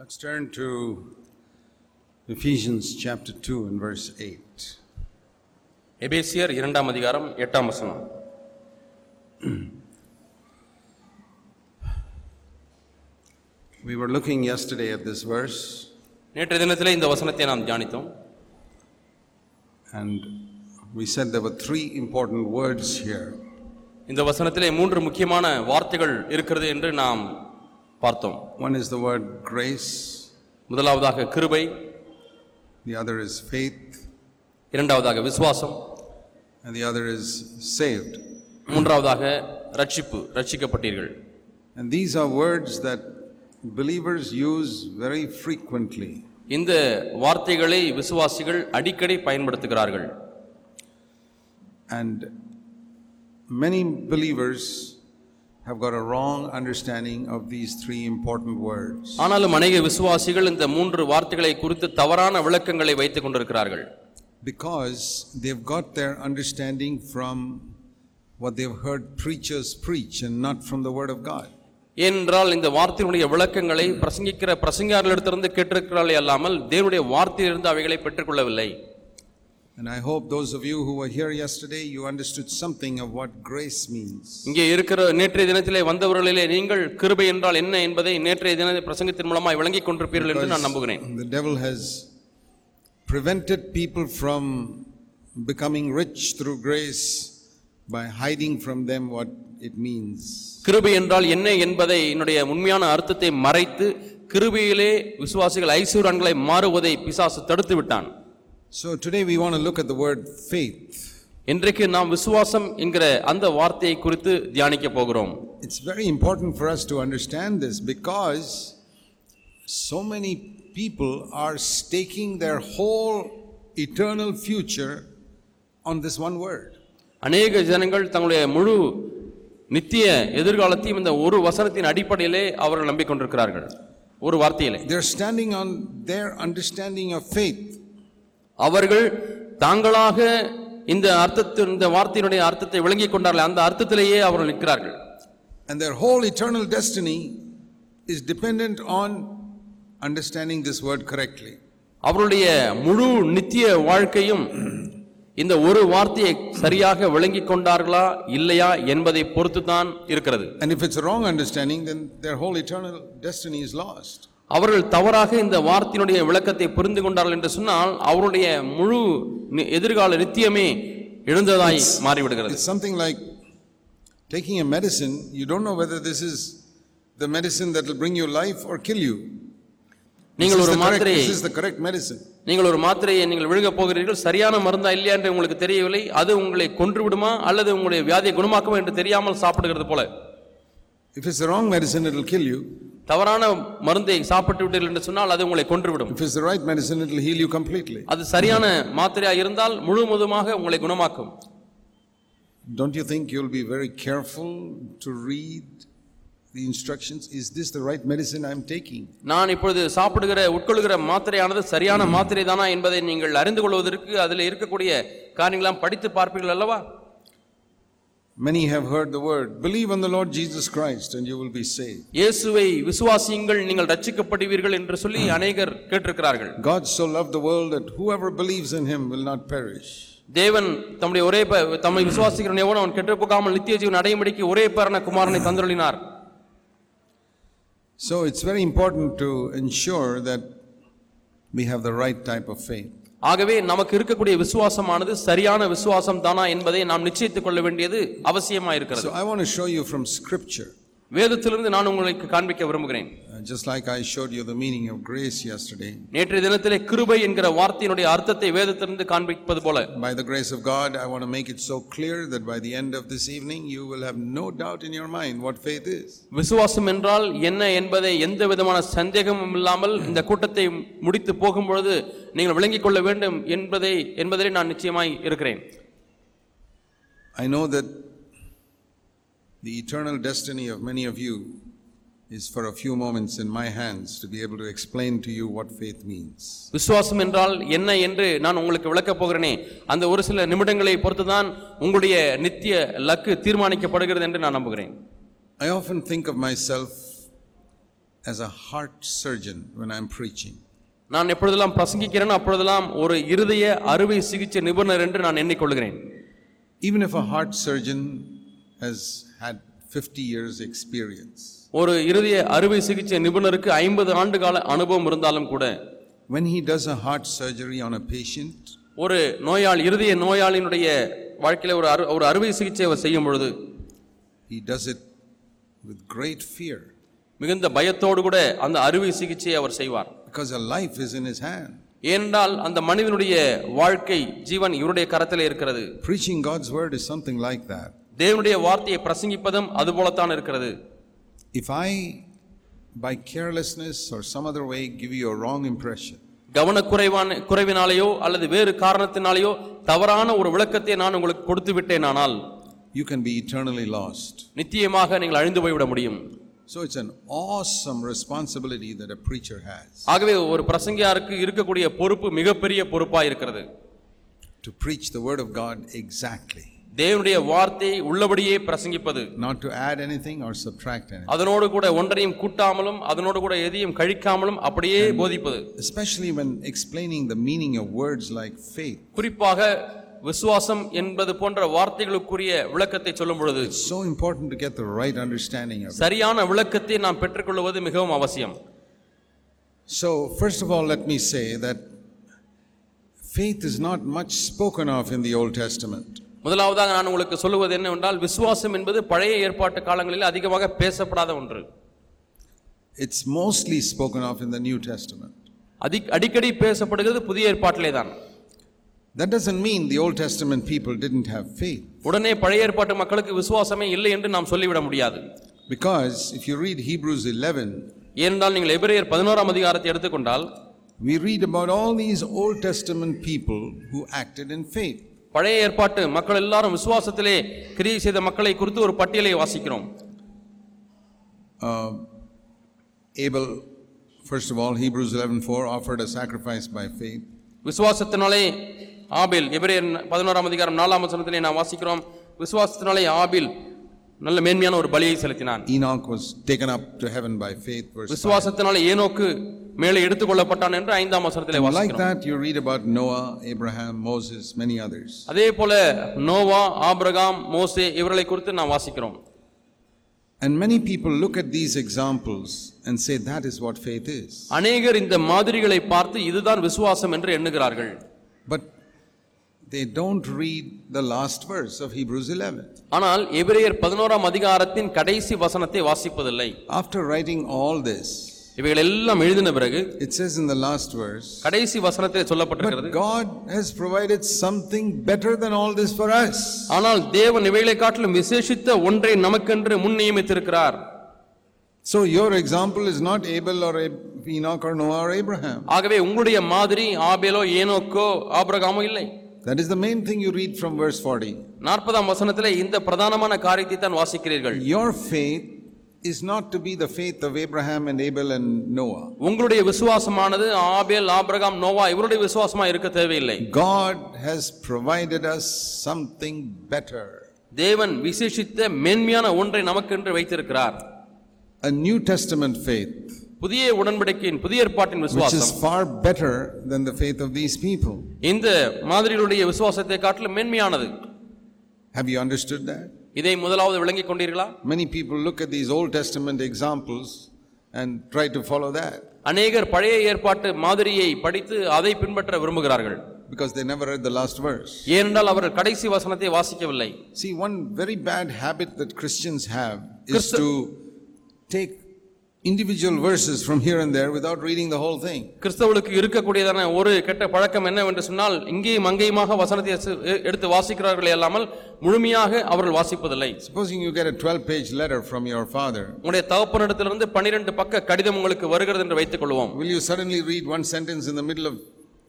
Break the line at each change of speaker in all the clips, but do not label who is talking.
Let's turn to Ephesians chapter 2 and verse 8. எபேசியர் இரண்டாம் அதிகாரம் எட்டாம் வசனம் We were looking yesterday at this verse நேற்று தினத்தில் இந்த வசனத்தை நாம் தியானித்தோம் and we said there were three important words here இந்த வசனத்திலே மூன்று முக்கியமான வார்த்தைகள் இருக்கிறது என்று நாம் பார்த்தோம் one is the word grace முதலாவதாக கிருபை தி அதர் இஸ் ஃபேத் இரண்டாவதாக விசுவாசம் தி அதர் இஸ் சேவ்ட் மூன்றாவதாக ரட்சிப்பு ரட்சிக்கப்பட்டீர்கள் and these are words that believers use very frequently இந்த வார்த்தைகளை விசுவாசிகள் அடிக்கடி பயன்படுத்துகிறார்கள் and many believers have got a wrong understanding of these three important words. ஆனாலும் அநேக விசுவாசிகள் இந்த மூன்று வார்த்தைகளை குறித்து தவறான விளக்கங்களை வைத்துக் கொண்டிருக்கிறார்கள் Because they've got their understanding from what they've heard preachers preach and not from the word of God. என்றால் இந்த வார்த்தையினுடைய விளக்கங்களை பிரசங்கிக்கிற பிரசங்கியாரிடத்திலிருந்து கேட்டிருக்கிறார்கள் அல்லாமல் தேவனுடைய வார்த்தையிலிருந்து அவைகளை பெற்றுக்கொள்ளவில்லை And I hope those of you who were here yesterday, you understood something of what grace means. இங்கே இருக்கிற நேற்றைய தினத்திலே வந்தவர்களிலே நீங்கள் கிருபை என்றால் என்ன என்பதை நேற்றைய தின பிரசங்கத்தின் மூலமாய் விளங்கிக் கொண்டிருப்பீர்கள் என்று நான் நம்புகிறேன். The devil has prevented people from becoming rich through grace by hiding from them what it means. கிருபை என்றால் என்ன என்பதை என்னுடைய உண்மையான அர்த்தத்தை மறைத்து கிருபையிலே விசுவாசிகள் ஐஸ்வரன்களை மாறுவதை பிசாசு தடுத்து விட்டான். So today we want to look at the word faith. இன்றைக்கு நாம் விசுவாசம் என்கிற அந்த வார்த்தையை குறித்து தியானிக்க போகிறோம் It's very important for us to understand this because so many people are staking their whole eternal future on this one word. अनेक ஜனங்கள் தங்களுடைய முழு நித்திய எதிர்காலத்தையும் இந்த ஒரு வசனத்தின் அடிப்படையிலே அவர்கள் நம்பிக்கொண்டிருக்கிறார்கள் ஒரு வார்த்தையிலே They're standing on their understanding of faith. அவர்கள் தாங்களாக இந்த அர்த்தத்தில் இந்த வார்த்தையினுடைய அர்த்தத்தை விளங்கிக் கொண்டார்கள் அந்த அர்த்தத்திலேயே அவர்கள் நிற்கிறார்கள் and their whole eternal destiny is dependent on understanding this word correctly அவருடைய முழு நித்திய வாழ்க்கையும் இந்த ஒரு வார்த்தையை சரியாக விளங்கி கொண்டார்களா இல்லையா என்பதை பொறுத்து தான் இருக்கிறது and if it's a wrong understanding then their whole eternal destiny is lost அவர்கள் தவறாக இந்த வார்த்தையினுடைய விளக்கத்தை புரிந்து கொண்டார்கள் என்று சொன்னால் அவருடைய முழு எதிர்கால நித்தியமே எழுந்ததாய் மாறிவிடுகிறது something like taking a medicine you don't know whether this is the medicine that will bring you life or kill you நீங்கள் ஒரு மாத்திரையை இஸ் த கரெக்ட் மெடிசின் நீங்கள் ஒரு மாத்திரையை நீங்கள் விழுங்க போகிறீர்கள் சரியான மருந்தா இல்லையா என்று உங்களுக்கு தெரியவில்லை அது உங்களை கொன்று விடுமா அல்லது உங்களுடைய வியாதியை குணமாக்குமா என்று தெரியாமல் சாப்பிடுகிறது போல if is wrong medicine it will kill you தவறான மருந்தை சாப்பிட்டு விட்டீர்கள் என்று சொன்னால் அது உங்களை கொன்றுவிடும் if it's the right medicine it will heal you completely அது சரியான மாத்திரையா இருந்தால் முழுமுதுமாக உங்களை குணமாக்கும் don't you think you'll be very careful to read the instructions is this the right medicine i'm taking நான் இப்பொழுது சாப்பிடுகிற உட்கொள்கிற மாத்திரையானது சரியான மாத்திரை தானா என்பதை நீங்கள் அறிந்து கொள்வதற்கு அதில் இருக்கக்கூடிய காரியங்களாம் படித்து பார்ப்பீர்கள் அல்லவா Many have heard the word, believe on the Lord Jesus Christ and you will be saved. இயேசுவை விசுவாசியுங்கள் நீங்கள் ரட்சிக்கப்படுவீர்கள் என்று சொல்லி அநேகர் கேட்டிருக்கிறார்கள் God so loved the world that whoever believes in him will not perish. தேவன் தம்முடைய ஒரே தம்மை விசுவாசிக்கிறவன் எவனும் அவன் கெட்டு போகாமல் நித்திய ஜீவன் அடையும்படிக்கு ஒரே பேரன குமாரனை தந்துருளினார் So it's very important to ensure that we have the right type of faith. ஆகவே நமக்கு இருக்கக்கூடிய விசுவாசமானது சரியான விசுவாசம் தானா என்பதை நாம் நிச்சயித்துக் கொள்ள வேண்டியது அவசியமா இருக்கிறது ஐ ஷோ யூ ஃப்ரம் வேதத்திலிருந்து நான் உங்களுக்கு காண்பிக்க விரும்புகிறேன் uh, just like i showed you the meaning of grace yesterday நேற்று தினத்திலே கிருபை என்கிற வார்த்தையினுடைய அர்த்தத்தை வேதத்திலிருந்து காண்பிப்பது போல by the grace of god i want to make it so clear that by the end of this evening you will have no doubt in your mind what faith is விசுவாசம் என்றால் என்ன என்பதை எந்த விதமான சந்தேகமும் இல்லாமல் இந்த கூட்டத்தை முடித்து போகும்பொழுது நீங்கள் விளங்கிக் கொள்ள வேண்டும் என்பதை என்பதிலே நான் நிச்சயமாய் இருக்கிறேன் i know that The eternal destiny of many of you is for a few moments in my hands to be able to explain to you what faith means. விசுவாசம் என்றால் என்ன என்று நான் உங்களுக்கு விளக்கப் போகிறேனே அந்த ஒரு சில நிமிடங்களை பொறுத்து தான் உங்களுடைய நித்திய லக்கு தீர்மானிக்கப்படுகிறது என்று நான் நம்புகிறேன் I often think of myself as a heart surgeon when I'm preaching. நான் எப்பொழுதெல்லாம் பிரசங்கிக்கிறேன் அப்பொழுதெல்லாம் ஒரு இருதய அறுவை சிகிச்சை நிபுணர் என்று நான் எண்ணிக்கொள்கிறேன் Even if a heart surgeon has 50 years experience ஒரு இருதய அறுவை சிகிச்சை நிபுணருக்கு 50 ஆண்டு கால அனுபவம் இருந்தாலும் கூட when he does a heart surgery on a patient ஒரு நோயாளி இருதய நோயாளியினுடைய வாழ்க்கையில ஒரு ஒரு அறுவை சிகிச்சை அவர் செய்யும் பொழுது he does it with great fear மிகுந்த பயத்தோடு கூட அந்த அறுவை சிகிச்சையை அவர் செய்வார் because a life is in his hand ஏனென்றால் அந்த மனிதனுடைய வாழ்க்கை ஜீவன் இவருடைய கரத்தில் இருக்கிறது preaching god's word is something like that தேவனுடைய வார்த்தையை பிரசங்கிப்பதும் போலத்தான் இருக்கிறது if I by carelessness or some other way give you wrong impression கவனக்குறைவான குறைவினாலேயோ அல்லது வேறு காரணத்தினாலேயோ தவறான ஒரு விளக்கத்தை நான் உங்களுக்கு கொடுத்து விட்டேன் ஆனால் you can be eternally lost நிச்சயமாக நீங்கள் அழிந்து போய்விட முடியும் So it's an awesome responsibility that a preacher has. ஆகவே ஒரு பிரசங்கியாருக்கு இருக்கக்கூடிய பொறுப்பு மிகப்பெரிய பொறுப்பாக இருக்கிறது. To preach the word of God exactly. தேவனுடைய வார்த்தையை உள்ளபடியே பிரசங்கிப்பது not to add anything or subtract anything அதனோடு கூட ஒன்றையும் கூட்டாமலும் அதனோடு கூட எதையும் கழிக்காமலும் அப்படியே போதிப்பது especially when explaining the meaning of words like faith குறிப்பாக விசுவாசம் என்பது போன்ற வார்த்தைகளுக்குரிய விளக்கத்தை சொல்லும் பொழுது so important to get the right understanding of it. சரியான விளக்கத்தை நாம் பெற்றுக்கொள்வது மிகவும் அவசியம் so first of all let me say that faith is not much spoken of in the old testament முதலாவதாக நான் உங்களுக்கு சொல்லுவது என்னவென்றால் விசுவாசம் என்பது பழைய ஏற்பாட்டு காலங்களில் அதிகமாக பேசப்படாத ஒன்று it's mostly spoken of in the new testament அதிக அடிக்கடி பேசப்படுகிறது புதிய ஏற்பாட்டிலே தான் that doesn't mean the old Testament people didn't have faith. உடனே பழைய ஏற்பாட்டு மக்களுக்கு விசுவாசமே இல்லை என்று நாம் சொல்லிவிட முடியாது. Because if you read Hebrews 11, ஏனென்றால் நீங்கள் எபிரேயர் 11 ஆம் அதிகாரத்தை எடுத்துக்கொண்டால் we read about all these Old Testament people who acted in faith. பழைய ஏற்பாட்டு மக்கள் எல்லாரும் விசுவாசத்திலே கிரியை செய்த மக்களை குறித்து ஒரு பட்டியலை வாசிக்கிறோம் Abel first of all Hebrews eleven four offered a sacrifice by faith விசுவாசத்தினாலே ஆபில் எபிரேர் பதினோராம் அதிகாரம் நாலாம் வசனத்திலே நான் வாசிக்கிறோம் விசுவாசத்தினாலே ஆபில் நல்ல மேன்மையான ஒரு பலியை செலுத்தினான் Enoch was taken up to heaven by faith விசுவாசத்தினால ஏனோக்கு மேலே எடுத்துக்கொள்ளப்பட்டான் என்று ஐந்தாம் வசனத்தில் வாசிக்கிறோம் you read about Noah Abraham Moses many others அதே போல நோவா ஆபிரகாம் மோசே இவர்களை குறித்து நாம் வாசிக்கிறோம் and many people look at these examples and say that is what faith அநேகர் இந்த மாதிரிகளை பார்த்து இதுதான் விசுவாசம் என்று எண்ணுகிறார்கள் but they don't read the last verse of Hebrews 11 ஆனால் எபிரேயர் 11 அதிகாரத்தின் கடைசி வசனத்தை வாசிப்பதில்லை ஆஃப்டர் ரைட்டிங் ஆல் திஸ் இவைகள் எல்லாம் எழுதின பிறகு it's is in the last verse கடைசி வசனத்தில் சொல்லப்பட்டிருக்கிறது God has provided something better than all this for us ஆனால் தேவன் இவைகளை காட்டிலும் விசேஷித்த ஒன்றை நமக்கென்று முன் முன்னியமித்திருக்கிறார் so your example is not Abel or Enoch or Noah or ஆகவே உங்களுடைய மாதிரி ஆபேலோ ஏனோக்கோ ஆபிரகாமோ இல்லை That is the main thing you read from verse 40. நாற்பதாம் வசனத்தில் இந்த பிரதானமான காரியத்தை தான் வாசிக்கிறீர்கள் Your faith is not to be the faith of Abraham and Abel and Noah. உங்களுடைய விசுவாசமானது ஆபேல் ஆபிரகாம் நோவா இவருடைய விசுவாசமா இருக்க தேவையில்லை God has provided us something better. தேவன் விசேஷித்த மேன்மையான ஒன்றை நமக்கென்று வைத்திருக்கிறார். A New Testament faith. புதிய உடன்படிக்கையின் புதிய ஏற்பாட்டின் விசுவாசம் which is far better than the faith of these people இந்த மாதிரியுடைய விசுவாசத்தை காட்டிலும் மேன்மையானது have you understood that இதை முதலாவது விளங்கிக் கொண்டீர்களா many people look at these old testament examples and try to follow that अनेகர் பழைய ஏற்பாட்டு மாதிரியை படித்து அதை பின்பற்ற விரும்புகிறார்கள் because they never read the last verse ஏனென்றால் அவர்கள் கடைசி வசனத்தை வாசிக்கவில்லை see one very bad habit that christians have is to take individual verses from here and there without reading the whole thing கிறிஸ்தவர்களுக்கு இருக்கக்கூடியதான ஒரு கெட்ட பழக்கம் என்னவென்று சொன்னால் இங்கேயும் அங்கேயுமாக வசனத்தை எடுத்து வாசிக்கிறார்களே அல்லாமல் முழுமையாக அவர்கள் வாசிப்பதில்லை supposing you get a 12 page letter from your father உங்களுடைய தகப்பனிடத்திலிருந்து 12 பக்க கடிதம் உங்களுக்கு வருகிறது என்று வைத்துக் கொள்வோம் will you suddenly read one sentence in the middle of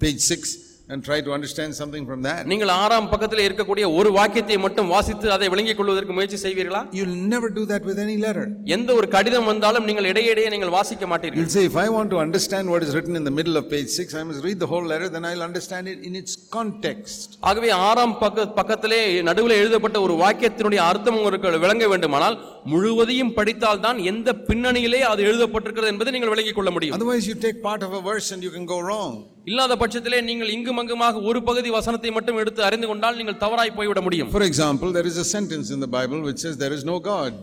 page 6 and try to understand something from that நீங்கள் ஆறாம் பக்கத்தில் இருக்கக்கூடிய ஒரு வாக்கியத்தை மட்டும் வாசித்து அதை விளங்கிக் கொள்வதற்கு முயற்சி செய்வீர்களா you'll never do that with any letter எந்த ஒரு கடிதம் வந்தாலும் நீங்கள் இடையிடையே நீங்கள் வாசிக்க மாட்டீர்கள் you'll say if i want to understand what is written in the middle of page 6 i must read the whole letter then i'll understand it in its context ஆகவே ஆறாம் பக்க பக்கத்திலே நடுவில் எழுதப்பட்ட ஒரு வாக்கியத்தினுடைய அர்த்தம் உங்களுக்கு விளங்க வேண்டுமானால் முழுவதையும் படித்தால் தான் எந்த பின்னணியிலே அது எழுதப்பட்டிருக்கிறது என்பதை நீங்கள் விளங்கிக் கொள்ள முடியும் otherwise you take part of a verse and you can go wrong இல்லாத பட்சத்திலே நீங்கள் இங்கும் அங்குமாக ஒரு பகுதி வசனத்தை மட்டும் எடுத்து அறிந்து கொண்டால் நீங்கள் தவறாய் போய்விட முடியும் for example there is a sentence in the Bible which is there is no God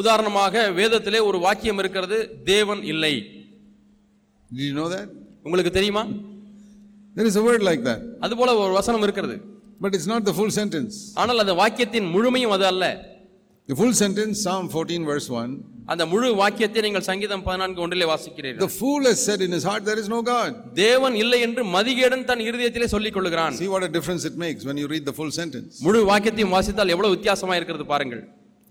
உதாரணமாக வேதத்திலே ஒரு வாக்கியம் இருக்கிறது தேவன் இல்லை டு யூ நோ தட் உங்களுக்கு தெரியுமா there is a word like that அது போல ஒரு வசனம் இருக்கிறது but it's not the full sentence ஆனால் அந்த வாக்கியத்தின் முழுமையும் அது அல்ல the full sentence Psalm 14 verse 1 அந்த முழு வாக்கியத்தை நீங்கள் சங்கீதம் பதினான்கு ஒன்றிலே வாசிக்கிறீர்கள் the fool has said in his heart there is no god தேவன் இல்லை என்று மதிகேடன் தன் இதயத்திலே சொல்லிக் கொள்கிறான் see what a difference it makes when you read the full sentence முழு வாக்கியத்தையும் வாசித்தால் எவ்வளவு வித்தியாசமா இருக்கிறது பாருங்கள்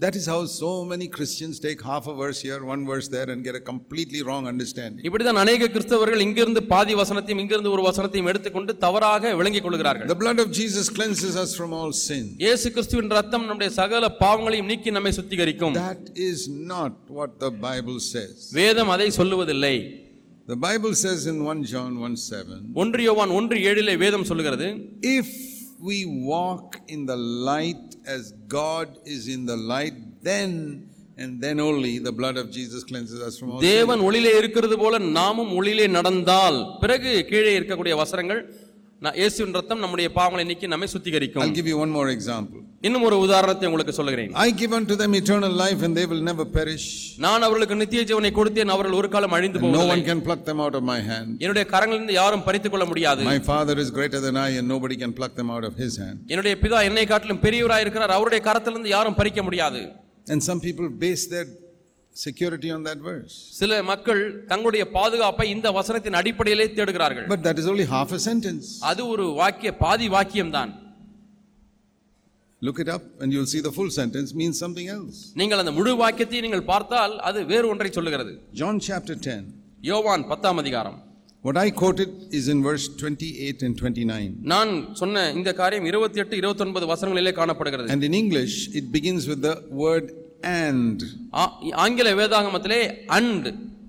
That is how so many Christians take half a verse here, one verse there and get a completely wrong understanding. இப்படிதான் அநேக கிறிஸ்தவர்கள் இங்கிருந்து பாதி வசனத்தையும் இங்கிருந்து ஒரு வசனத்தையும் எடுத்துக்கொண்டு தவறாக விளங்கிக் கொள்கிறார்கள். The blood of Jesus cleanses us from all sin. இயேசு கிறிஸ்துவின் ரத்தம் நம்முடைய சகல பாவங்களையும் நீக்கி நம்மை சுத்திகரிக்கும். That is not what the Bible says. வேதம் அதை சொல்லுவதில்லை. The Bible says in 1 John 1:7. 1 யோவான் 1:7 லே வேதம் சொல்கிறது. If we walk in the light as God is in the light, then and then only the blood of Jesus cleanses us from all sin. தேவன் ஒளியிலே இருக்கிறது போல நாமும் ஒளியிலே நடந்தால் பிறகு கீழே இருக்கக்கூடிய வசரங்கள் நான் இயேசுவின் ரத்தம் நம்முடைய பாவங்களை நீக்கி நம்மை சுத்திகரிக்கும் I'll give you one more example. இன்னும் ஒரு உதாரணத்தை உங்களுக்கு சொல்கிறேன் I give to them eternal life and they will never perish நான் அவர்களுக்கு நித்திய ஜீவனை கொடுத்தேன் அவர்கள் ஒரு காலம் அழிந்து And no one போவதில்லை can pluck them out of my என்னுடைய கரங்களிலிருந்து யாரும் பறித்து கொள்ள முடியாது My Father is greater than I and nobody can pluck them out of his hand. என்னுடைய பிதா என்னை காட்டிலும் பெரியவராக இருக்கிறார் அவருடைய கரத்திலிருந்து யாரும் பறிக்க முடியாது And some people base their security on that verse. சில மக்கள் தங்களுடைய பாதுகாப்பை இந்த வசனத்தின் அடிப்படையிலே தேடுகிறார்கள். But that is only half a sentence. அது ஒரு வாக்கிய பாதி வாக்கியம் தான். Look it up and you'll see the full sentence means something else. நீங்கள் அந்த முழு வாக்கியத்தை நீங்கள் பார்த்தால் அது வேறு ஒன்றை சொல்லுகிறது. John chapter 10. யோவான் 10 ஆம் அதிகாரம். What I quoted is in verse 28 and 29. நான் சொன்ன இந்த காரியம் 28 29 வசனங்களிலே காணப்படுகிறது. And in English it begins with the word and ஆங்கில வேதாகமத்திலே அண்ட்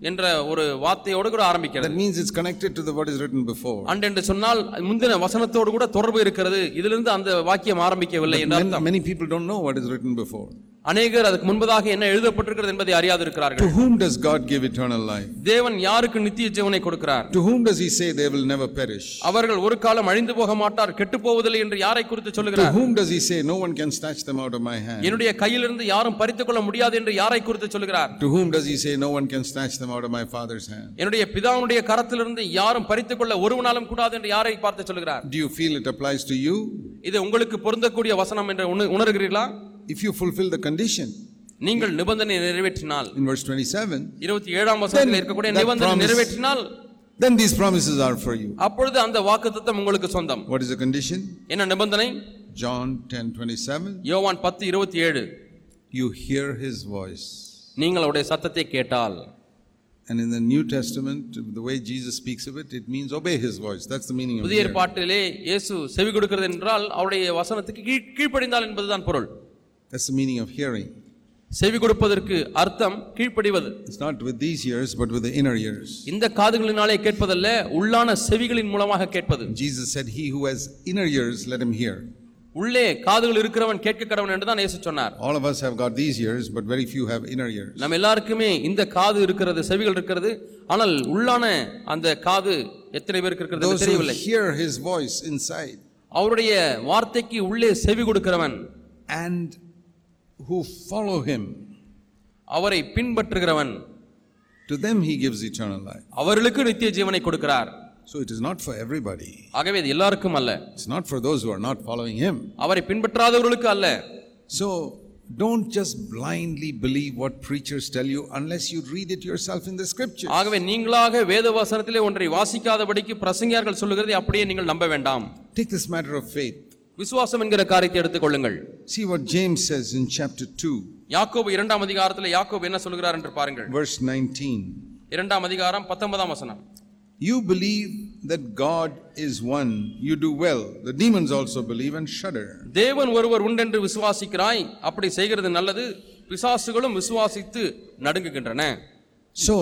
என்ற ஒரு வார்த்தையோடு கூட ஆரம்பிக்கிறது that means it's connected to the what is written before and என்று சொன்னால் முந்தின வசனத்தோடு கூட தொடர்பு இருக்கிறது இதிலிருந்து அந்த வாக்கியம் ஆரம்பிக்கவில்லை என்றால் many people don't know what is written before அநேகர் அதுக்கு முன்பதாக என்ன எழுதப்பட்டிருக்கிறது என்பதை அறியாது இருக்கிறார்கள் to whom does god give eternal life தேவன் யாருக்கு நித்திய ஜீவனை கொடுக்கிறார் to whom does he say they will never perish அவர்கள் ஒரு காலம் அழிந்து போக மாட்டார் கெட்டு போவதில்லை என்று யாரை குறித்து சொல்கிறார் to whom does he say no one can snatch them out of my hand என்னுடைய கையிலிருந்து யாரும் பறித்து கொள்ள முடியாது என்று யாரை குறித்து சொல்கிறார் to whom does he say no one can snatch them out of my father's hand என்னுடைய பிதாவுடைய கரத்திலிருந்து யாரும் பறித்து கொள்ள ஒருவனாலும் கூடாது என்று யாரை பார்த்து சொல்கிறார் do you feel it applies to you இது உங்களுக்கு பொருந்தக்கூடிய வசனம் என்று உணர்கிறீர்களா if you fulfill the condition நீங்கள் நிபந்தனை நிறைவேற்றினால் in verse 27 27ஆம் வசனத்தில் இருக்கக்கூடிய நிபந்தனை நிறைவேற்றினால் then these promises are for you அப்பொழுது அந்த வாக்குத்தத்தம் உங்களுக்கு சொந்தம் what is the condition என்ன நிபந்தனை john 10:27 யோவான் 10:27 you hear his voice நீங்கள் அவருடைய சத்தத்தை கேட்டால் And in the New Testament, the way Jesus speaks of it, it means obey His voice. That's the meaning of it. புதிய ஏற்பாட்டிலே இயேசு செவி கொடுக்கிறது என்றால் அவருடைய வசனத்துக்கு கீழ்ப்படிந்தால் என்பதுதான் பொருள் That's the meaning of hearing. செவி கொடுப்பதற்கு அர்த்தம் கீழ்ப்படிவது It's not with these years but with the inner ears. இந்த காதுகளினாலே கேட்பதல்ல உள்ளான செவிகளின் மூலமாக கேட்பது Jesus said, He who has inner ears, let him hear. உள்ளே காதுகள் இருக்கிறவன் கேட்க கடவன் என்று தான் இயேசு சொன்னார் All of us have got these ears, but very few have inner ears. நம்ம எல்லாருக்குமே இந்த காது இருக்கிறது செவிகள் இருக்கிறது ஆனால் உள்ளான அந்த காது எத்தனை பேருக்கு இருக்கிறது Those என்று who தெரியவில்லை hear His voice inside அவருடைய வார்த்தைக்கு உள்ளே செவி கொடுக்கிறவன் and who follow him அவரை பின்பற்றுகிறவன் to them he gives eternal life அவர்களுக்கு நித்திய ஜீவனை கொடுக்கிறார் so it is not for everybody ஆகவே இது எல்லாருக்கும் அல்ல it's not for those who are not following him அவரை பின்பற்றாதவர்களுக்கு அல்ல so don't just blindly believe what preachers tell you unless you read it yourself in the scripture ஆகவே நீங்களாக வேத வசனத்திலே ஒன்றை வாசிக்காதபடிக்கு பிரசங்கியார்கள் சொல்லுகிறதை அப்படியே நீங்கள் நம்ப வேண்டாம் take this matter of faith விசுவாசம் என்கிற காரியத்தை எடுத்துக்கொள்ளுங்கள் see what james says in chapter 2 யாக்கோபு இரண்டாம் அதிகாரத்தில் யாக்கோபு என்ன சொல்கிறார் என்று பாருங்கள் verse 19 இரண்டாம் அதிகாரம் 19 ஆம் வசனம் you believe that god is one you do well the demons also believe and shudder தேவன் ஒருவர் உண்டென்று விசுவாசிக்கிறாய் அப்படி செய்கிறது நல்லது பிசாசுகளும் விசுவாசித்து நடுங்குகின்றன so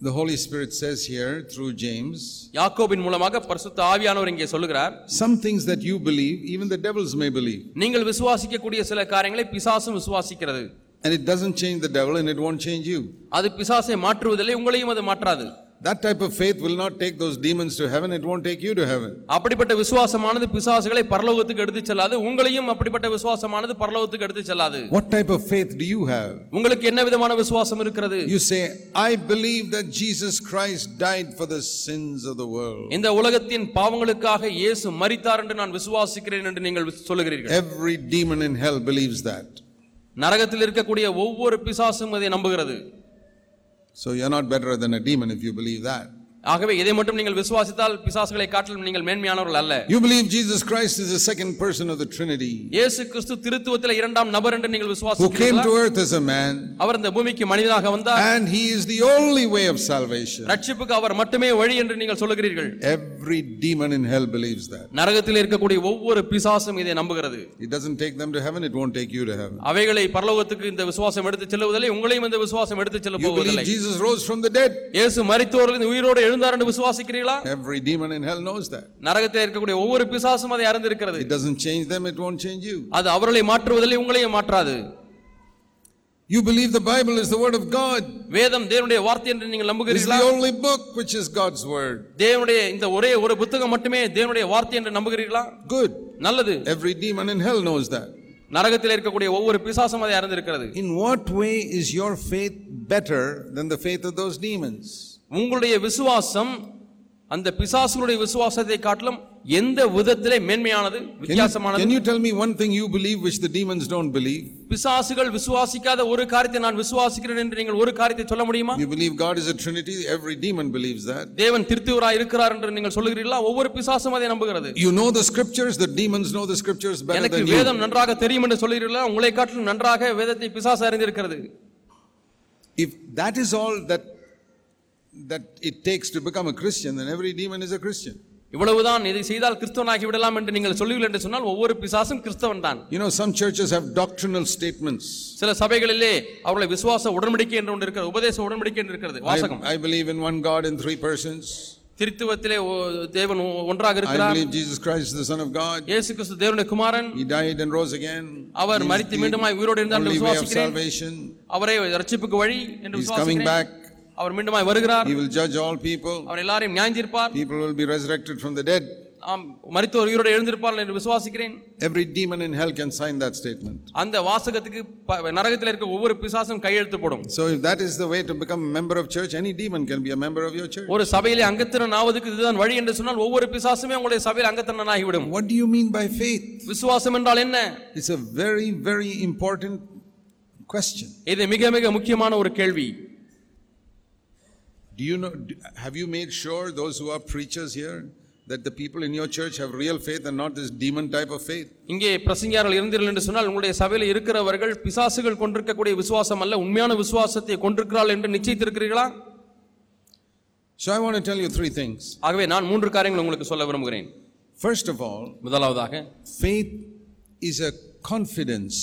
The Holy Spirit says here through James யாக்கோபின் மூலமாக பரிசுத்த ஆவியானவர் இங்கே சொல்லுகிறார் some things that you believe even the devils may believe நீங்கள் விசுவாசிக்க கூடிய சில காரியங்களை பிசாசும் விசுவாசிக்கிறது and it doesn't change the devil and it won't change you அது பிசாசை மாற்றுவதில்லை உங்களையும் அது மாற்றாது that type of faith will not take those demons to heaven it won't take you to heaven அப்படிப்பட்ட விசுவாசமானது பிசாசுகளை பரலோகத்துக்கு எடுத்து செல்லாது உங்களையும் அப்படிப்பட்ட விசுவாசமானது பரலோகத்துக்கு எடுத்து செல்லாது what type of faith do you have உங்களுக்கு என்ன விதமான விசுவாசம் இருக்கிறது you say i believe that jesus christ died for the sins of the world இந்த உலகத்தின் பாவங்களுக்காக இயேசு மரித்தார் என்று நான் விசுவாசிக்கிறேன் என்று நீங்கள் சொல்கிறீர்கள் every demon in hell believes that நரகத்தில் இருக்கக்கூடிய ஒவ்வொரு பிசாசும் அதை நம்புகிறது So you're not better than a demon if you believe that. ஆகவே இதை மட்டும் நீங்கள் விசுவாசித்தால் பிசாசுகளை காட்டிலும் நீங்கள் மேன்மையானவர்கள் அல்ல you believe Jesus christ is the second person of the Trinity இயேசு கிறிஸ்து திருத்துவத்தில் இரண்டாம் நபர் என்று நீங்கள் விசுவாசிக்கிறீர்களா who came to earth as a man அவர் இந்த பூமிக்கு மனிதனாக வந்தார் and he is the only way of salvation ரட்சிப்புக்கு அவர் மட்டுமே வழி என்று நீங்கள் சொல்கிறீர்கள் every demon in hell believes that நரகத்தில் இருக்கக்கூடிய ஒவ்வொரு பிசாசும் இதை நம்புகிறது it doesn't take them to heaven it won't take you to heaven அவைகளை பரலோகத்துக்கு இந்த விசுவாசம் எடுத்து செல்வதில்லை உங்களையும் இந்த விசுவாசம் எடுத்து செல்ல போவதில்லை Jesus rose from the dead இயேசு மரித்தோரிலிருந்து உயிரோடு இருந்தார் என்று விசுவாசிக்கிறீர்களா every demon in hell knows that நரகத்தில் இருக்கக்கூடிய ஒவ்வொரு பிசாசும் அதை அறிந்திருக்கிறது it doesn't change them it won't change you அது அவர்களை மாற்றுவதில்லை உங்களையும் மாற்றாது You believe the Bible is the word of God. வேதம் தேவனுடைய வார்த்தை என்று நீங்கள் நம்புகிறீர்களா? It's the only book which is God's word. தேவனுடைய இந்த ஒரே ஒரு புத்தகம் மட்டுமே தேவனுடைய வார்த்தை என்று நம்புகிறீர்களா? Good. நல்லது. Every demon in hell knows that. நரகத்தில் இருக்கக்கூடிய ஒவ்வொரு பிசாசும் அதை அறிந்திருக்கிறது. In what way is your faith better than the faith of those demons? உங்களுடைய விசுவாசம் அந்த பிசாசுடைய விசுவாசத்தை காட்டிலும் எந்த விதத்திலே மேன்மையானது வித்தியாசமானது can you tell me one thing you believe which the demons don't believe பிசாசுகள் விசுவாசிக்காத ஒரு காரியத்தை நான் விசுவாசிக்கிறேன் என்று நீங்கள் ஒரு காரியத்தை சொல்ல முடியுமா you believe god is a trinity every demon believes that தேவன் திருத்துவராய் இருக்கிறார் என்று நீங்கள் சொல்கிறீர்களா ஒவ்வொரு பிசாசும் அதை நம்புகிறது you know the scriptures the demons know the scriptures better than you எனக்கு வேதம் நன்றாக தெரியும் என்று சொல்கிறீர்களா உங்களை காட்டிலும் நன்றாக வேதத்தை பிசாசு அறிந்திருக்கிறது if that is all that that it takes to become a Christian, then every demon is a Christian. இவ்வளவுதான் இதை செய்தால் கிறிஸ்தவனாகி விடலாம் என்று நீங்கள் சொல்லுவீர்கள் என்று சொன்னால் ஒவ்வொரு பிசாசும் கிறிஸ்தவன் தான் you know some churches have doctrinal statements சில சபைகளிலே அவர்களை விசுவாச உடன்படிக்கை என்று ஒன்று இருக்கிறது உபதேச உடன்படிக்கை என்று இருக்கிறது வாசகம் i believe in one god in three persons திருத்துவத்திலே தேவன் ஒன்றாக இருக்கிறார் I believe Jesus Christ the son of God இயேசு கிறிஸ்து தேவனுடைய குமாரன் He died and rose again அவர் மரித்து மீண்டும் உயிரோடு எழுந்தார் என்று விசுவாசிக்கிறேன் அவரே இரட்சிப்புக்கு வழி என்று விசுவாசிக்கிறேன் He is coming back அவர் மீண்டும் வருகிறார் he will judge all people அவர் எல்லாரையும் நியாயம் தீர்ப்பார் people will be resurrected from the dead ஆம் மரித்தோர் உயிரோடு எழுந்திருப்பார் என்று விசுவாசிக்கிறேன் every demon in hell can sign that statement அந்த வாசகத்துக்கு நரகத்தில் இருக்க ஒவ்வொரு பிசாசும் கையெழுத்து போடும் so if that is the way to become a member of church any demon can be a member of your church ஒரு சபையிலே அங்கத்திரன் ஆவதுக்கு இதுதான் வழி என்று சொன்னால் ஒவ்வொரு பிசாசுமே உங்களுடைய சபையில் அங்கத்திரன் ஆகிவிடும் what do you mean by faith விசுவாசம் என்றால் என்ன it's a very very important question இது மிக மிக முக்கியமான ஒரு கேள்வி Do you know, have you made sure those who are preachers here that the people in your church have real faith and not this demon type of faith? இங்கே பிரசங்கியார்கள் இருந்தீர்கள் என்று சொன்னால் உங்களுடைய சபையில் இருக்கிறவர்கள் பிசாசுகள் கொண்டிருக்கக்கூடிய விசுவாசம் அல்ல உண்மையான விசுவாசத்தை கொண்டிருக்கிறார்கள் என்று நிச்சயித்திருக்கிறீர்களா So I want to tell you three things. ஆகவே நான் மூன்று காரியங்கள் உங்களுக்கு சொல்ல விரும்புகிறேன் First of all, முதலாவதாக faith is a confidence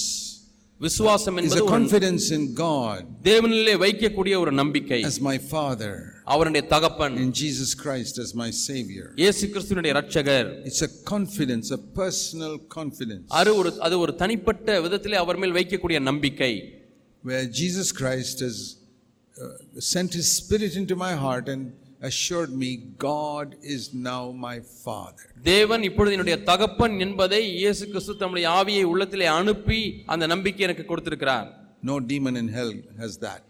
விசுவாசம் என்பது confidence in God தேவனிலே வைக்கக்கூடிய ஒரு நம்பிக்கை as my father அவருடைய தகப்பன் in Jesus Christ as my savior இயேசு கிறிஸ்துவினுடைய இரட்சகர் it's a confidence a personal confidence அது ஒரு அது ஒரு தனிப்பட்ட விதத்திலே அவர் மேல் வைக்கக்கூடிய நம்பிக்கை where Jesus Christ has uh, sent his spirit into my heart and assured me God is now my father தேவன் இப்பொழுது என்னுடைய தகப்பன் என்பதை இயேசு கிறிஸ்து தம்முடைய ஆவியை உள்ளத்திலே அனுப்பி அந்த நம்பிக்கை எனக்கு கொடுத்திருக்கிறார் no demon in hell has that